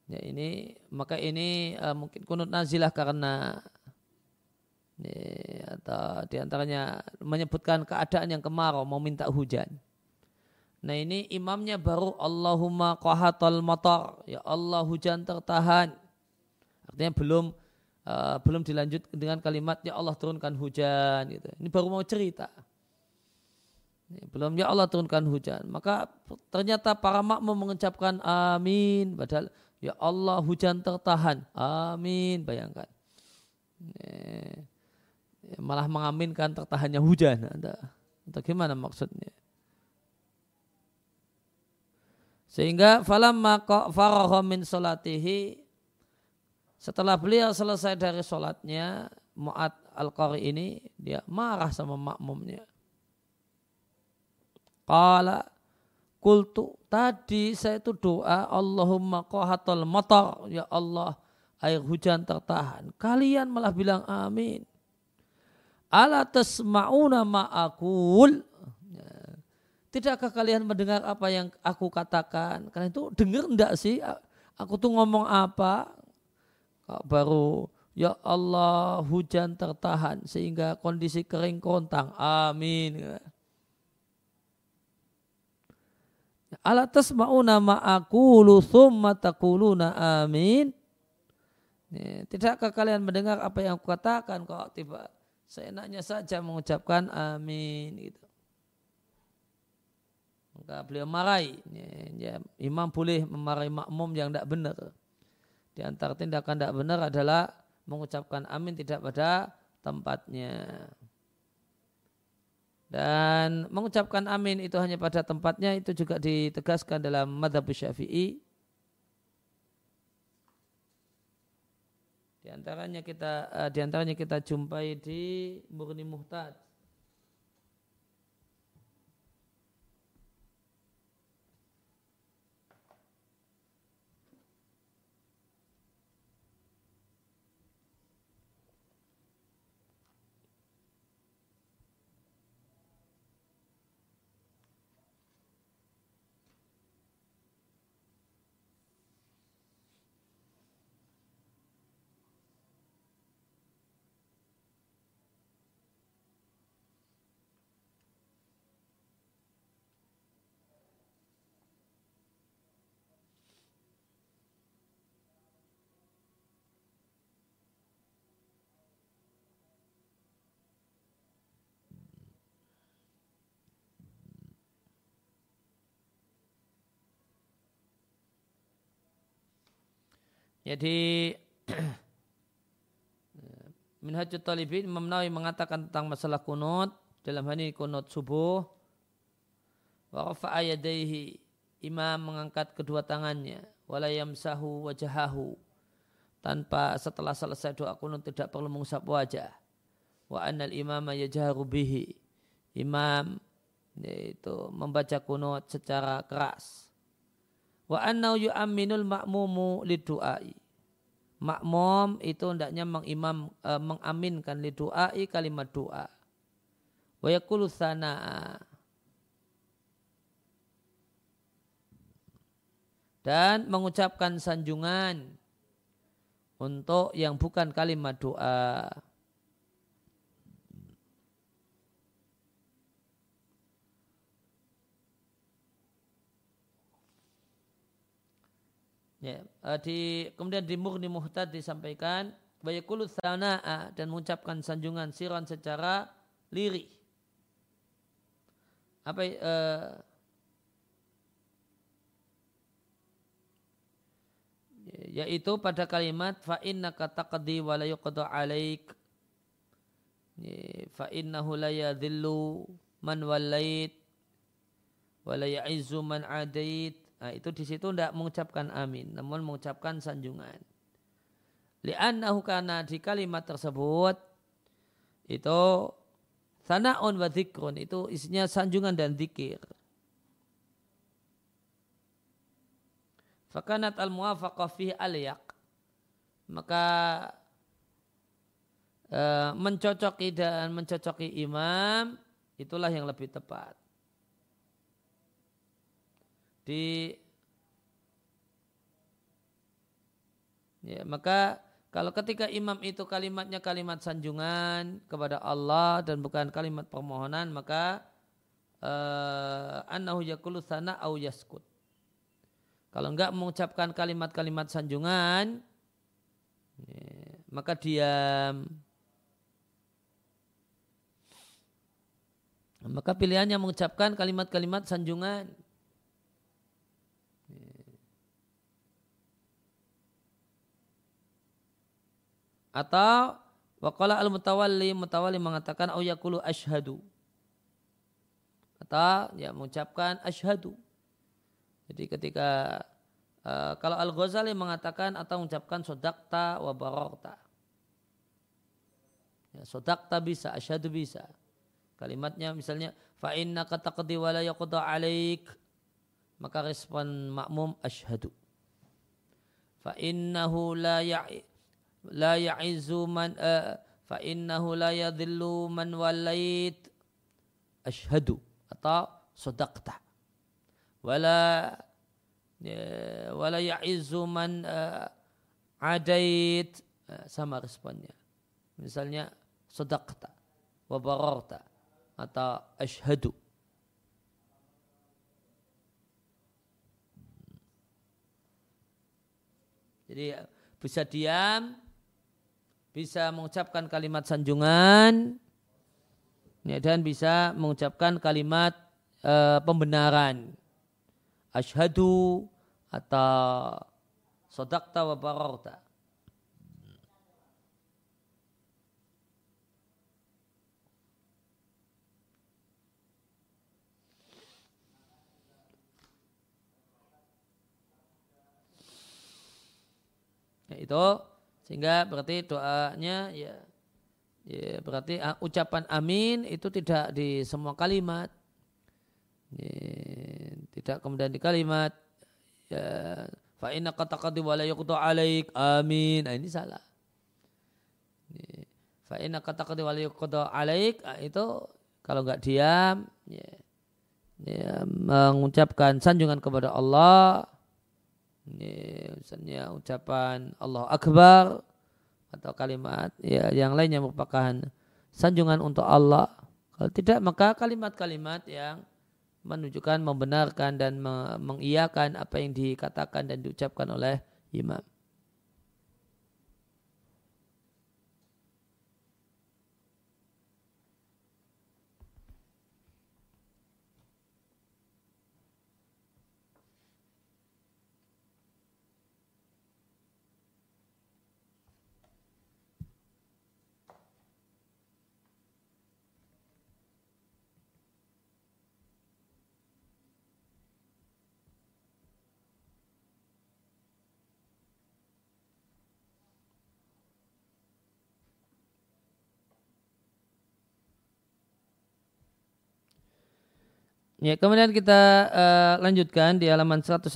Ya ini maka ini uh, mungkin kunut nazilah karena ya, atau di antaranya menyebutkan keadaan yang kemarau mau minta hujan. Nah ini imamnya baru Allahumma qahatal matar ya Allah hujan tertahan. Artinya belum uh, belum dilanjut dengan kalimat ya Allah turunkan hujan gitu. Ini baru mau cerita. Belum ya Allah turunkan hujan. Maka ternyata para makmum mengucapkan amin padahal Ya Allah hujan tertahan. Amin. Bayangkan. Malah mengaminkan tertahannya hujan. Anda. Atau gimana maksudnya? Sehingga falamma faragha min salatihi setelah beliau selesai dari sholatnya Mu'ad al-Qari ini dia marah sama makmumnya. Qala kultu tadi saya itu doa Allahumma qahatal matar ya Allah air hujan tertahan. Kalian malah bilang amin. Ala tasma'una ma'akul. Ya. Tidakkah kalian mendengar apa yang aku katakan? Kalian itu dengar enggak sih? Aku tuh ngomong apa? Baru Ya Allah hujan tertahan sehingga kondisi kering kontang. Amin. Ala tasma'una ma'akulu thumma taquluna amin. Tidakkah kalian mendengar apa yang aku katakan kok tiba seenaknya saja mengucapkan amin gitu. Maka beliau marahi. Ya, imam boleh memarahi makmum yang tidak benar. Di antara tindakan tidak benar adalah mengucapkan amin tidak pada tempatnya. Dan mengucapkan amin itu hanya pada tempatnya itu juga ditegaskan dalam madhab syafi'i. Di antaranya kita eh, di antaranya kita jumpai di Murni Muhtad Jadi Minhajul Talibin Nawawi mengatakan tentang masalah kunut. Dalam hal ini kunut subuh. Wa rafa'a imam mengangkat kedua tangannya. Wala yamsahu wajahahu. Tanpa setelah selesai doa kunut tidak perlu mengusap wajah. Wa annal imama yajaharu bihi. Imam yaitu membaca kunut secara keras Wa annau yu'amminul ma'mumu lidu'ai. Makmum itu hendaknya mengimam e, mengaminkan lidu'ai kalimat doa. Wa yakulu sana'a. Dan mengucapkan sanjungan untuk yang bukan kalimat doa. Ya, uh, di kemudian di Murni Muhtad disampaikan bayakulu sana'a dan mengucapkan sanjungan siron secara lirih. Apa uh, yaitu pada kalimat fa innaka taqdi wa la yuqda alaik fa innahu la yadhillu man walait wa la ya'izzu man adait Nah, itu di situ tidak mengucapkan amin, namun mengucapkan sanjungan. Li'annahu karena di kalimat tersebut itu sanaun wa dzikrun itu isinya sanjungan dan zikir. Fakanat al muwafaqah fi. Maka e, mencocoki dan mencocoki imam itulah yang lebih tepat di ya, maka kalau ketika imam itu kalimatnya kalimat sanjungan kepada Allah dan bukan kalimat permohonan maka uh, annahu yakulu sana au yaskut. Kalau enggak mengucapkan kalimat-kalimat sanjungan ya, maka diam. Maka pilihannya mengucapkan kalimat-kalimat sanjungan. Atau waqala al-mutawalli mutawalli mengatakan au yaqulu asyhadu. Atau ya mengucapkan asyhadu. Jadi ketika uh, kalau Al-Ghazali mengatakan atau mengucapkan sodakta wa barorta. Ya, sodakta bisa, asyhadu bisa. Kalimatnya misalnya fa innaka taqdi wa la yuqda alaik maka respon makmum asyhadu fa innahu la ya'i la ya'izu man uh, fa innahu la yadhillu man walait asyhadu atau sadaqta. Wala ya, wala ya'izu man uh, adait. Uh, sama responnya. Misalnya sadaqta wa bararta atau asyhadu Jadi bisa diam, bisa mengucapkan kalimat sanjungan, ya, dan bisa mengucapkan kalimat e, pembenaran. Ashadu atau sodakta wa barorta. Ya, itu sehingga berarti doanya ya, ya berarti uh, ucapan amin itu tidak di semua kalimat. Ya, tidak kemudian di kalimat ya fa inna qataqadi wa la alaik amin. Nah, ini salah. Ya, fa inna qataqadi wa la alaik ah, itu kalau enggak diam ya, ya mengucapkan sanjungan kepada Allah ini misalnya ucapan Allah Akbar atau kalimat ya yang lainnya merupakan sanjungan untuk Allah. Kalau tidak maka kalimat-kalimat yang menunjukkan membenarkan dan mengiyakan apa yang dikatakan dan diucapkan oleh imam. Ya, kemudian kita uh, lanjutkan di halaman 186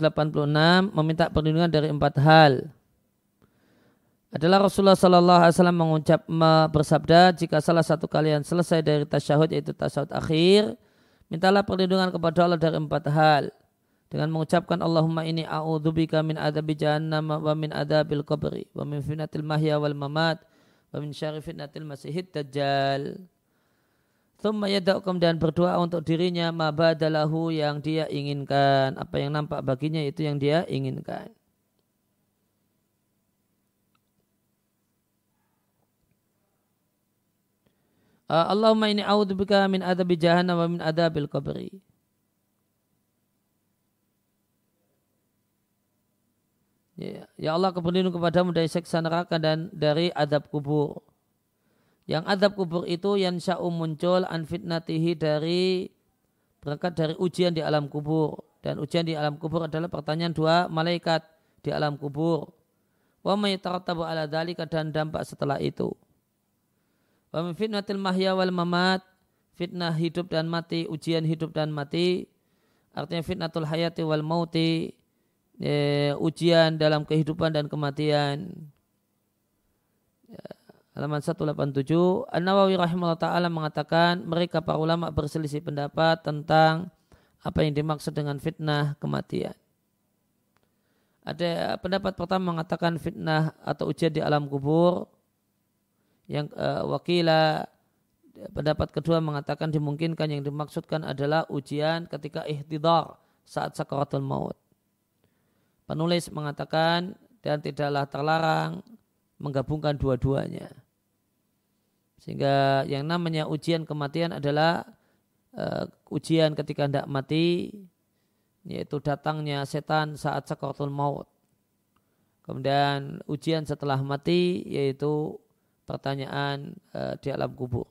meminta perlindungan dari empat hal. Adalah Rasulullah Sallallahu Alaihi Wasallam mengucap bersabda jika salah satu kalian selesai dari tasyahud yaitu tasyahud akhir, mintalah perlindungan kepada Allah dari empat hal dengan mengucapkan Allahumma ini a'udzubika min adabi jahannam wa min adabil qabri wa min fitnatil mahya wal mamat wa min syarri fitnatil masihid dajjal. Thumma yada'u kemudian berdoa untuk dirinya mabadalahu yang dia inginkan. Apa yang nampak baginya itu yang dia inginkan. Uh, Allahumma ini a'udzubika min adabi jahannam wa min adabil qabri. Ya, ya Allah keberlindung kepadamu dari seksa neraka dan dari adab kubur. Yang adab kubur itu yang sya'u muncul an fitnatihi dari berangkat dari ujian di alam kubur. Dan ujian di alam kubur adalah pertanyaan dua malaikat di alam kubur. Wa maytarattabu ala dhalika dan dampak setelah itu. Wa min fitnatil mahya wal mamat fitnah hidup dan mati, ujian hidup dan mati. Artinya fitnatul hayati wal mauti, e, ujian dalam kehidupan dan kematian. Halaman 187 An-Nawawi rahimahullah taala mengatakan mereka para ulama berselisih pendapat tentang apa yang dimaksud dengan fitnah kematian. Ada pendapat pertama mengatakan fitnah atau ujian di alam kubur. Yang uh, wakila pendapat kedua mengatakan dimungkinkan yang dimaksudkan adalah ujian ketika ihtidar saat sakaratul maut. Penulis mengatakan dan tidaklah terlarang menggabungkan dua-duanya. Sehingga yang namanya ujian kematian adalah uh, ujian ketika hendak mati, yaitu datangnya setan saat sakaratul maut. Kemudian ujian setelah mati yaitu pertanyaan uh, di alam kubur.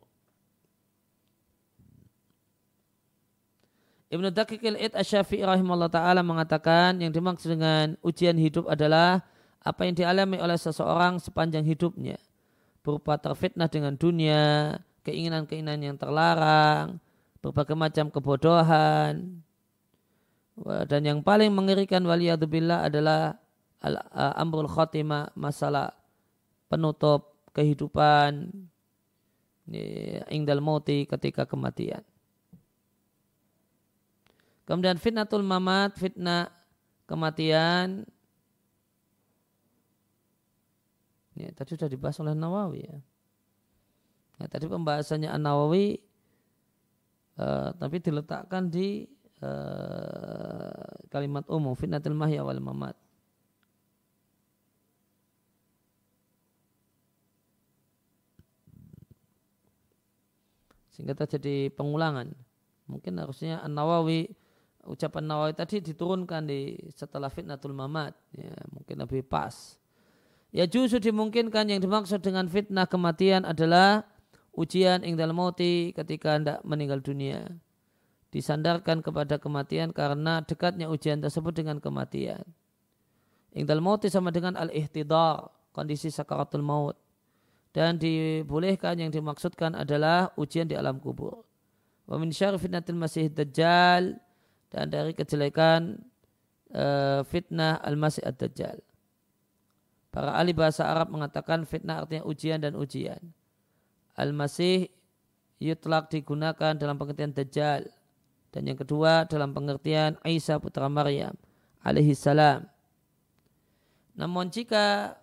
Ibnu Daqiqil Id Asyafi'i rahimahullah ta'ala mengatakan yang dimaksud dengan ujian hidup adalah apa yang dialami oleh seseorang sepanjang hidupnya berupa terfitnah dengan dunia, keinginan-keinginan yang terlarang, berbagai macam kebodohan. Dan yang paling mengerikan waliyadzubillah adalah amrul khotimah masalah penutup kehidupan ingdal mauti ketika kematian. Kemudian fitnatul mamat, fitnah kematian. Ya, tadi sudah dibahas oleh Nawawi ya. ya tadi pembahasannya An Nawawi uh, tapi diletakkan di uh, kalimat umum fitnatul mahya wal mamat. sehingga terjadi pengulangan. Mungkin harusnya An Nawawi ucapan Nawawi tadi diturunkan di setelah fitnatul mamat, ya, mungkin lebih pas. Ya justru dimungkinkan yang dimaksud dengan fitnah kematian adalah ujian ing dalam mauti ketika hendak meninggal dunia. Disandarkan kepada kematian karena dekatnya ujian tersebut dengan kematian. Ing dalam mauti sama dengan al-ihtidar, kondisi sakaratul maut dan dibolehkan yang dimaksudkan adalah ujian di alam kubur. Wa min fitnatil masih dajjal dan dari kejelekan uh, fitnah al-masih ad-dajjal. Para ahli bahasa Arab mengatakan fitnah artinya ujian dan ujian. Al-masih yutlak digunakan dalam pengertian dajjal. Dan yang kedua dalam pengertian Isa putra Maryam alaihi salam. Namun jika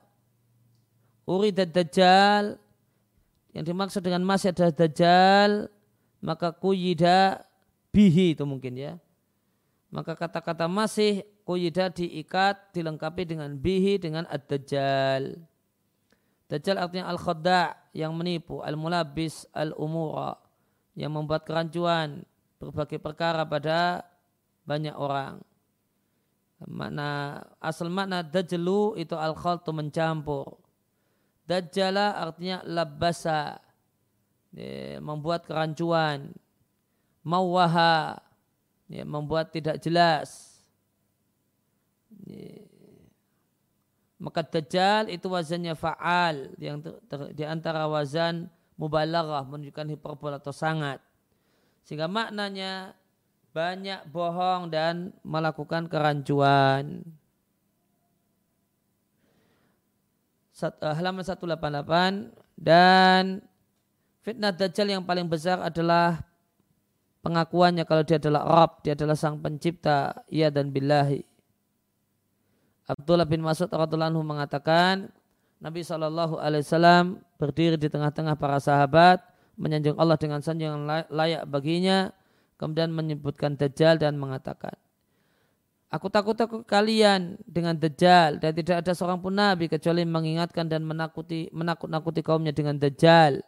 uridat dajjal yang dimaksud dengan masih adalah dajjal maka kuyida bihi itu mungkin ya maka kata-kata masih kuyida diikat dilengkapi dengan bihi dengan ad-dajjal dajjal artinya al-khadda yang menipu al-mulabis al-umura yang membuat kerancuan berbagai perkara pada banyak orang makna asal makna dajjalu itu al-khaltu mencampur Dajjala artinya labasa. Ya, membuat kerancuan. Mawaha. Ya, membuat tidak jelas. Ya. Maka dajjal itu wazannya fa'al. Yang ter, di antara wazan mubalaghah menunjukkan hiperbola atau sangat. Sehingga maknanya banyak bohong dan melakukan kerancuan. Eh, halaman 188 dan fitnah dajjal yang paling besar adalah pengakuannya kalau dia adalah Rabb, dia adalah sang pencipta, ia dan billahi. Abdullah bin Mas'ud radhiyallahu mengatakan Nabi Shallallahu alaihi wasallam berdiri di tengah-tengah para sahabat menyanjung Allah dengan sanjungan layak baginya kemudian menyebutkan dajjal dan mengatakan Aku takut takut kalian dengan dajjal dan tidak ada seorang pun nabi kecuali mengingatkan dan menakuti menakut-nakuti kaumnya dengan dajjal.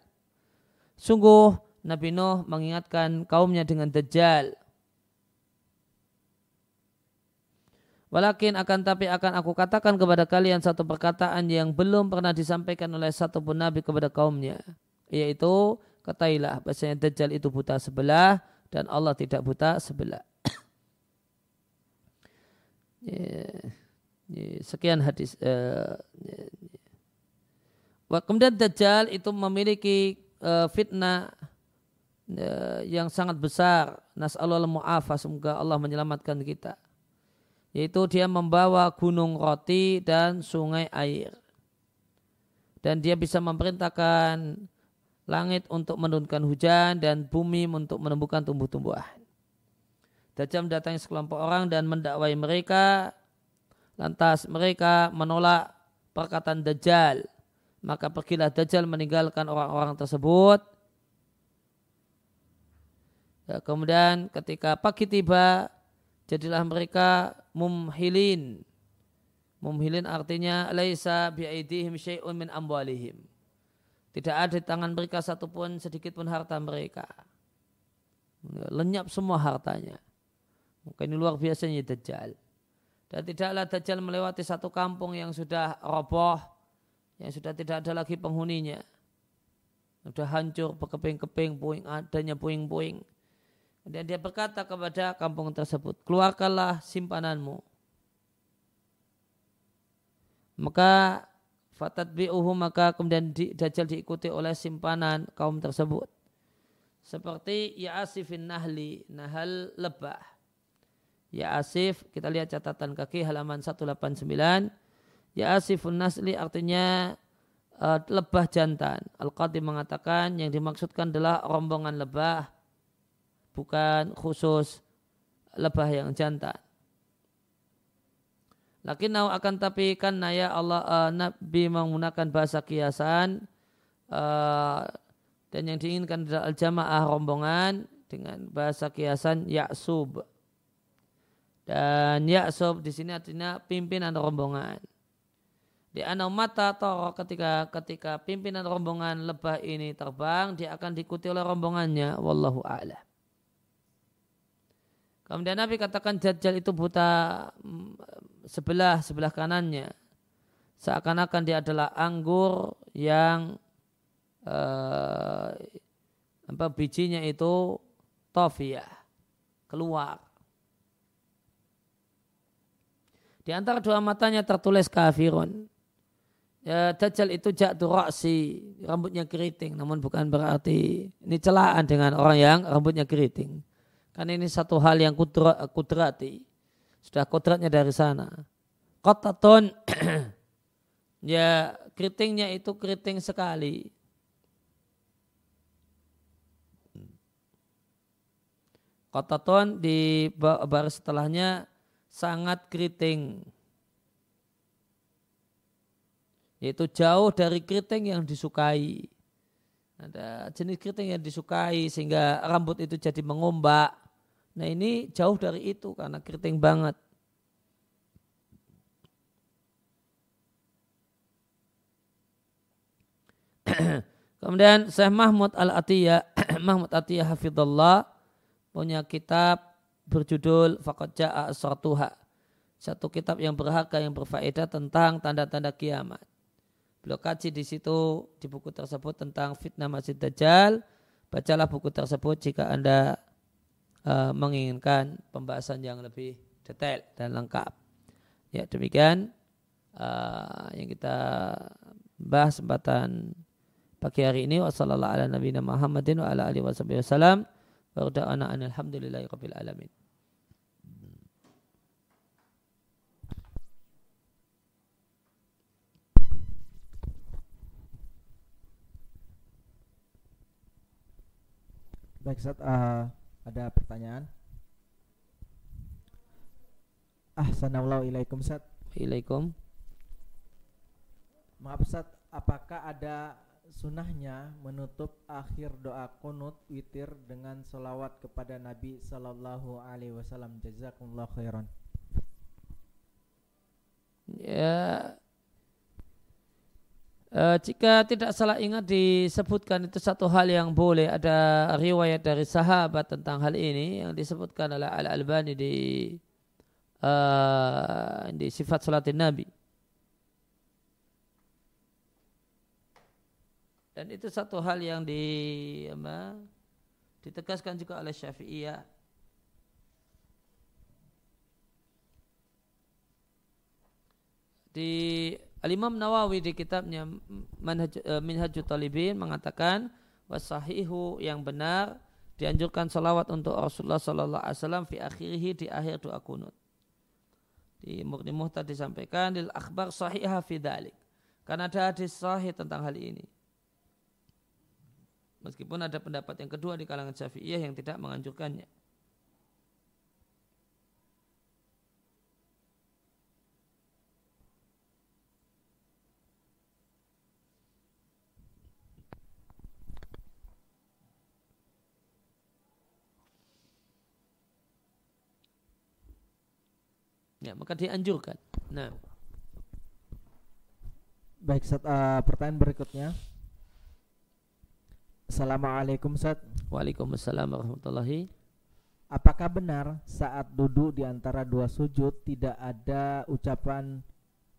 Sungguh Nabi Nuh mengingatkan kaumnya dengan dajjal. Walakin akan tapi akan aku katakan kepada kalian satu perkataan yang belum pernah disampaikan oleh satu pun nabi kepada kaumnya. Yaitu katailah bahasanya dajjal itu buta sebelah dan Allah tidak buta sebelah. sekian hadis. Uh, kemudian Dajjal itu memiliki uh, fitnah yang sangat besar. Nas'alul mu'afa, semoga Allah menyelamatkan kita. Yaitu dia membawa gunung roti dan sungai air. Dan dia bisa memerintahkan langit untuk menurunkan hujan dan bumi untuk menumbuhkan tumbuh-tumbuhan. Dajjal mendatangi sekelompok orang dan mendakwai mereka. Lantas mereka menolak perkataan Dajjal. Maka pergilah Dajjal meninggalkan orang-orang tersebut. Ya, kemudian ketika pagi tiba, jadilah mereka mumhilin. Mumhilin artinya laisa bi'aidihim syai'un min amwalihim. Tidak ada di tangan mereka satupun sedikit pun harta mereka. Lenyap semua hartanya. Ini luar biasanya Dajjal. Dan tidaklah Dajjal melewati satu kampung yang sudah roboh, yang sudah tidak ada lagi penghuninya. Sudah hancur, berkeping-keping, puing, adanya puing-puing. Kemudian dia berkata kepada kampung tersebut, keluarkanlah simpananmu. Maka fatat bi'uhu maka kemudian di, Dajjal diikuti oleh simpanan kaum tersebut. seperti Ya'asifin Nahli, Nahal lebah. Ya'asif, kita lihat catatan kaki halaman 189. Ya'asifun Nasli artinya uh, lebah jantan. Al-Qadim mengatakan yang dimaksudkan adalah rombongan lebah, bukan khusus lebah yang jantan. Lakinnau akan tapi kan ya Allah uh, Nabi menggunakan bahasa kiasan uh, dan yang diinginkan adalah jamaah rombongan dengan bahasa kiasan yaksub. Dan yaksub di sini artinya pimpinan rombongan. Di anau mata toro ketika ketika pimpinan rombongan lebah ini terbang dia akan diikuti oleh rombongannya. Wallahu a'lam. Kemudian Nabi katakan Dajjal itu buta mm, sebelah sebelah kanannya. Seakan-akan dia adalah anggur yang uh, apa bijinya itu tofiyah keluar. Di antara dua matanya tertulis kafirun. Ya, Dajjal itu jatuh roksi, rambutnya keriting, namun bukan berarti ini celaan dengan orang yang rambutnya keriting. Kan ini satu hal yang kudra, kudrati. Sudah kudratnya dari sana. Kotaton ya keritingnya itu keriting sekali. Kotaton di baris setelahnya sangat keriting. Yaitu jauh dari keriting yang disukai. Ada jenis keriting yang disukai sehingga rambut itu jadi mengombak Nah ini jauh dari itu karena keriting banget. Kemudian Syekh Mahmud Al-Atiyah, Mahmud Atiyah Hafidullah punya kitab berjudul Faqad Ja'a Asratuha. Satu kitab yang berharga yang berfaedah tentang tanda-tanda kiamat. Beliau kaji di situ di buku tersebut tentang fitnah Masjid Dajjal. Bacalah buku tersebut jika Anda uh, menginginkan pembahasan yang lebih detail dan lengkap. Ya demikian uh, yang kita bahas kesempatan pagi hari ini wasallallahu ala nabiyina Muhammadin wa ala alihi wasallam wa da'ana alhamdulillahi rabbil alamin. Baik, saat uh, ada pertanyaan? Ahsanallahu ilaikum Ustaz. Ilaikum. Maaf Ustaz, apakah ada sunnahnya menutup akhir doa kunut witir dengan selawat kepada Nabi Sallallahu Alaihi Wasallam jazakumullah khairan ya E, jika tidak salah ingat disebutkan itu satu hal yang boleh ada riwayat dari sahabat tentang hal ini yang disebutkan oleh Al Albani di uh, di sifat salatin Nabi. Dan itu satu hal yang di apa, ditegaskan juga oleh Syafi'iyah. Di Al-Imam Nawawi di kitabnya Manhaj, Minhajul Talibin mengatakan wasahihu yang benar dianjurkan salawat untuk Rasulullah Sallallahu Alaihi Wasallam fi akhirih di akhir doa kunut. Di Murni Muhtad disampaikan di akhbar sahihah fi dalik. Karena ada hadis sahih tentang hal ini. Meskipun ada pendapat yang kedua di kalangan Syafi'iyah yang tidak menganjurkannya. Ya, maka dianjurkan. Nah. Baik, Sat, uh, pertanyaan berikutnya. Assalamualaikum Sat. Waalaikumsalam warahmatullahi. Apakah benar saat duduk di antara dua sujud tidak ada ucapan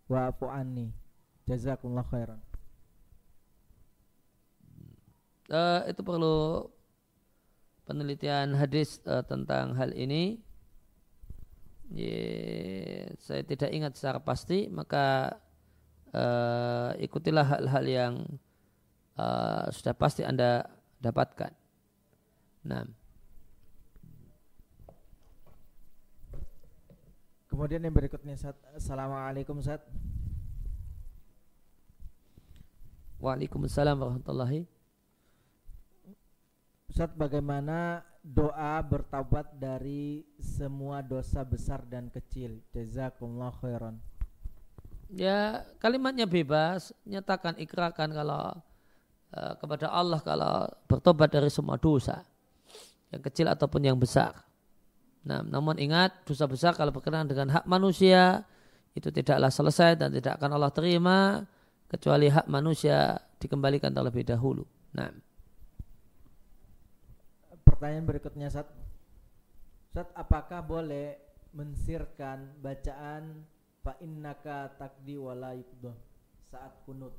wa'fu anni? Jazakumullah khairan. Uh, itu perlu penelitian hadis uh, tentang hal ini ya, saya tidak ingat secara pasti maka uh, ikutilah hal-hal yang uh, sudah pasti anda dapatkan Nah. Kemudian yang berikutnya Ustaz. Assalamualaikum Ustaz. Waalaikumsalam warahmatullahi Ustaz bagaimana doa bertaubat dari semua dosa besar dan kecil Jazakumullah khairan Ya kalimatnya bebas Nyatakan ikrarkan kalau uh, Kepada Allah kalau bertobat dari semua dosa Yang kecil ataupun yang besar Nah, namun ingat dosa besar kalau berkenaan dengan hak manusia itu tidaklah selesai dan tidak akan Allah terima kecuali hak manusia dikembalikan terlebih dahulu. Nah. Pertanyaan berikutnya Sat. Sat, apakah boleh mensirkan bacaan fa innaka takdi wala saat kunut?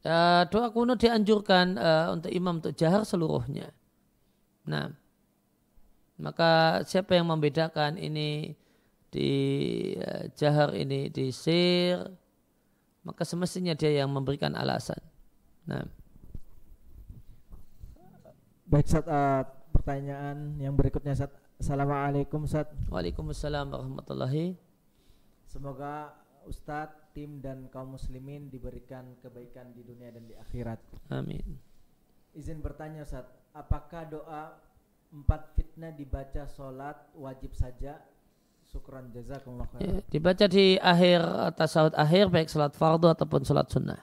Uh, doa kunut dianjurkan uh, untuk imam untuk jahar seluruhnya. Nah, maka siapa yang membedakan ini di uh, jahar ini di sir maka semestinya dia yang memberikan alasan. Nah. Baik saat uh, pertanyaan yang berikutnya saat Assalamualaikum Ustaz. Waalaikumsalam warahmatullahi. Semoga Ustadz, tim dan kaum muslimin diberikan kebaikan di dunia dan di akhirat. Amin. Izin bertanya Ustaz, apakah doa empat fitnah dibaca sholat wajib saja Syukran jazakumullah Ya, dibaca di akhir tasawuf akhir baik salat fardu ataupun salat sunnah.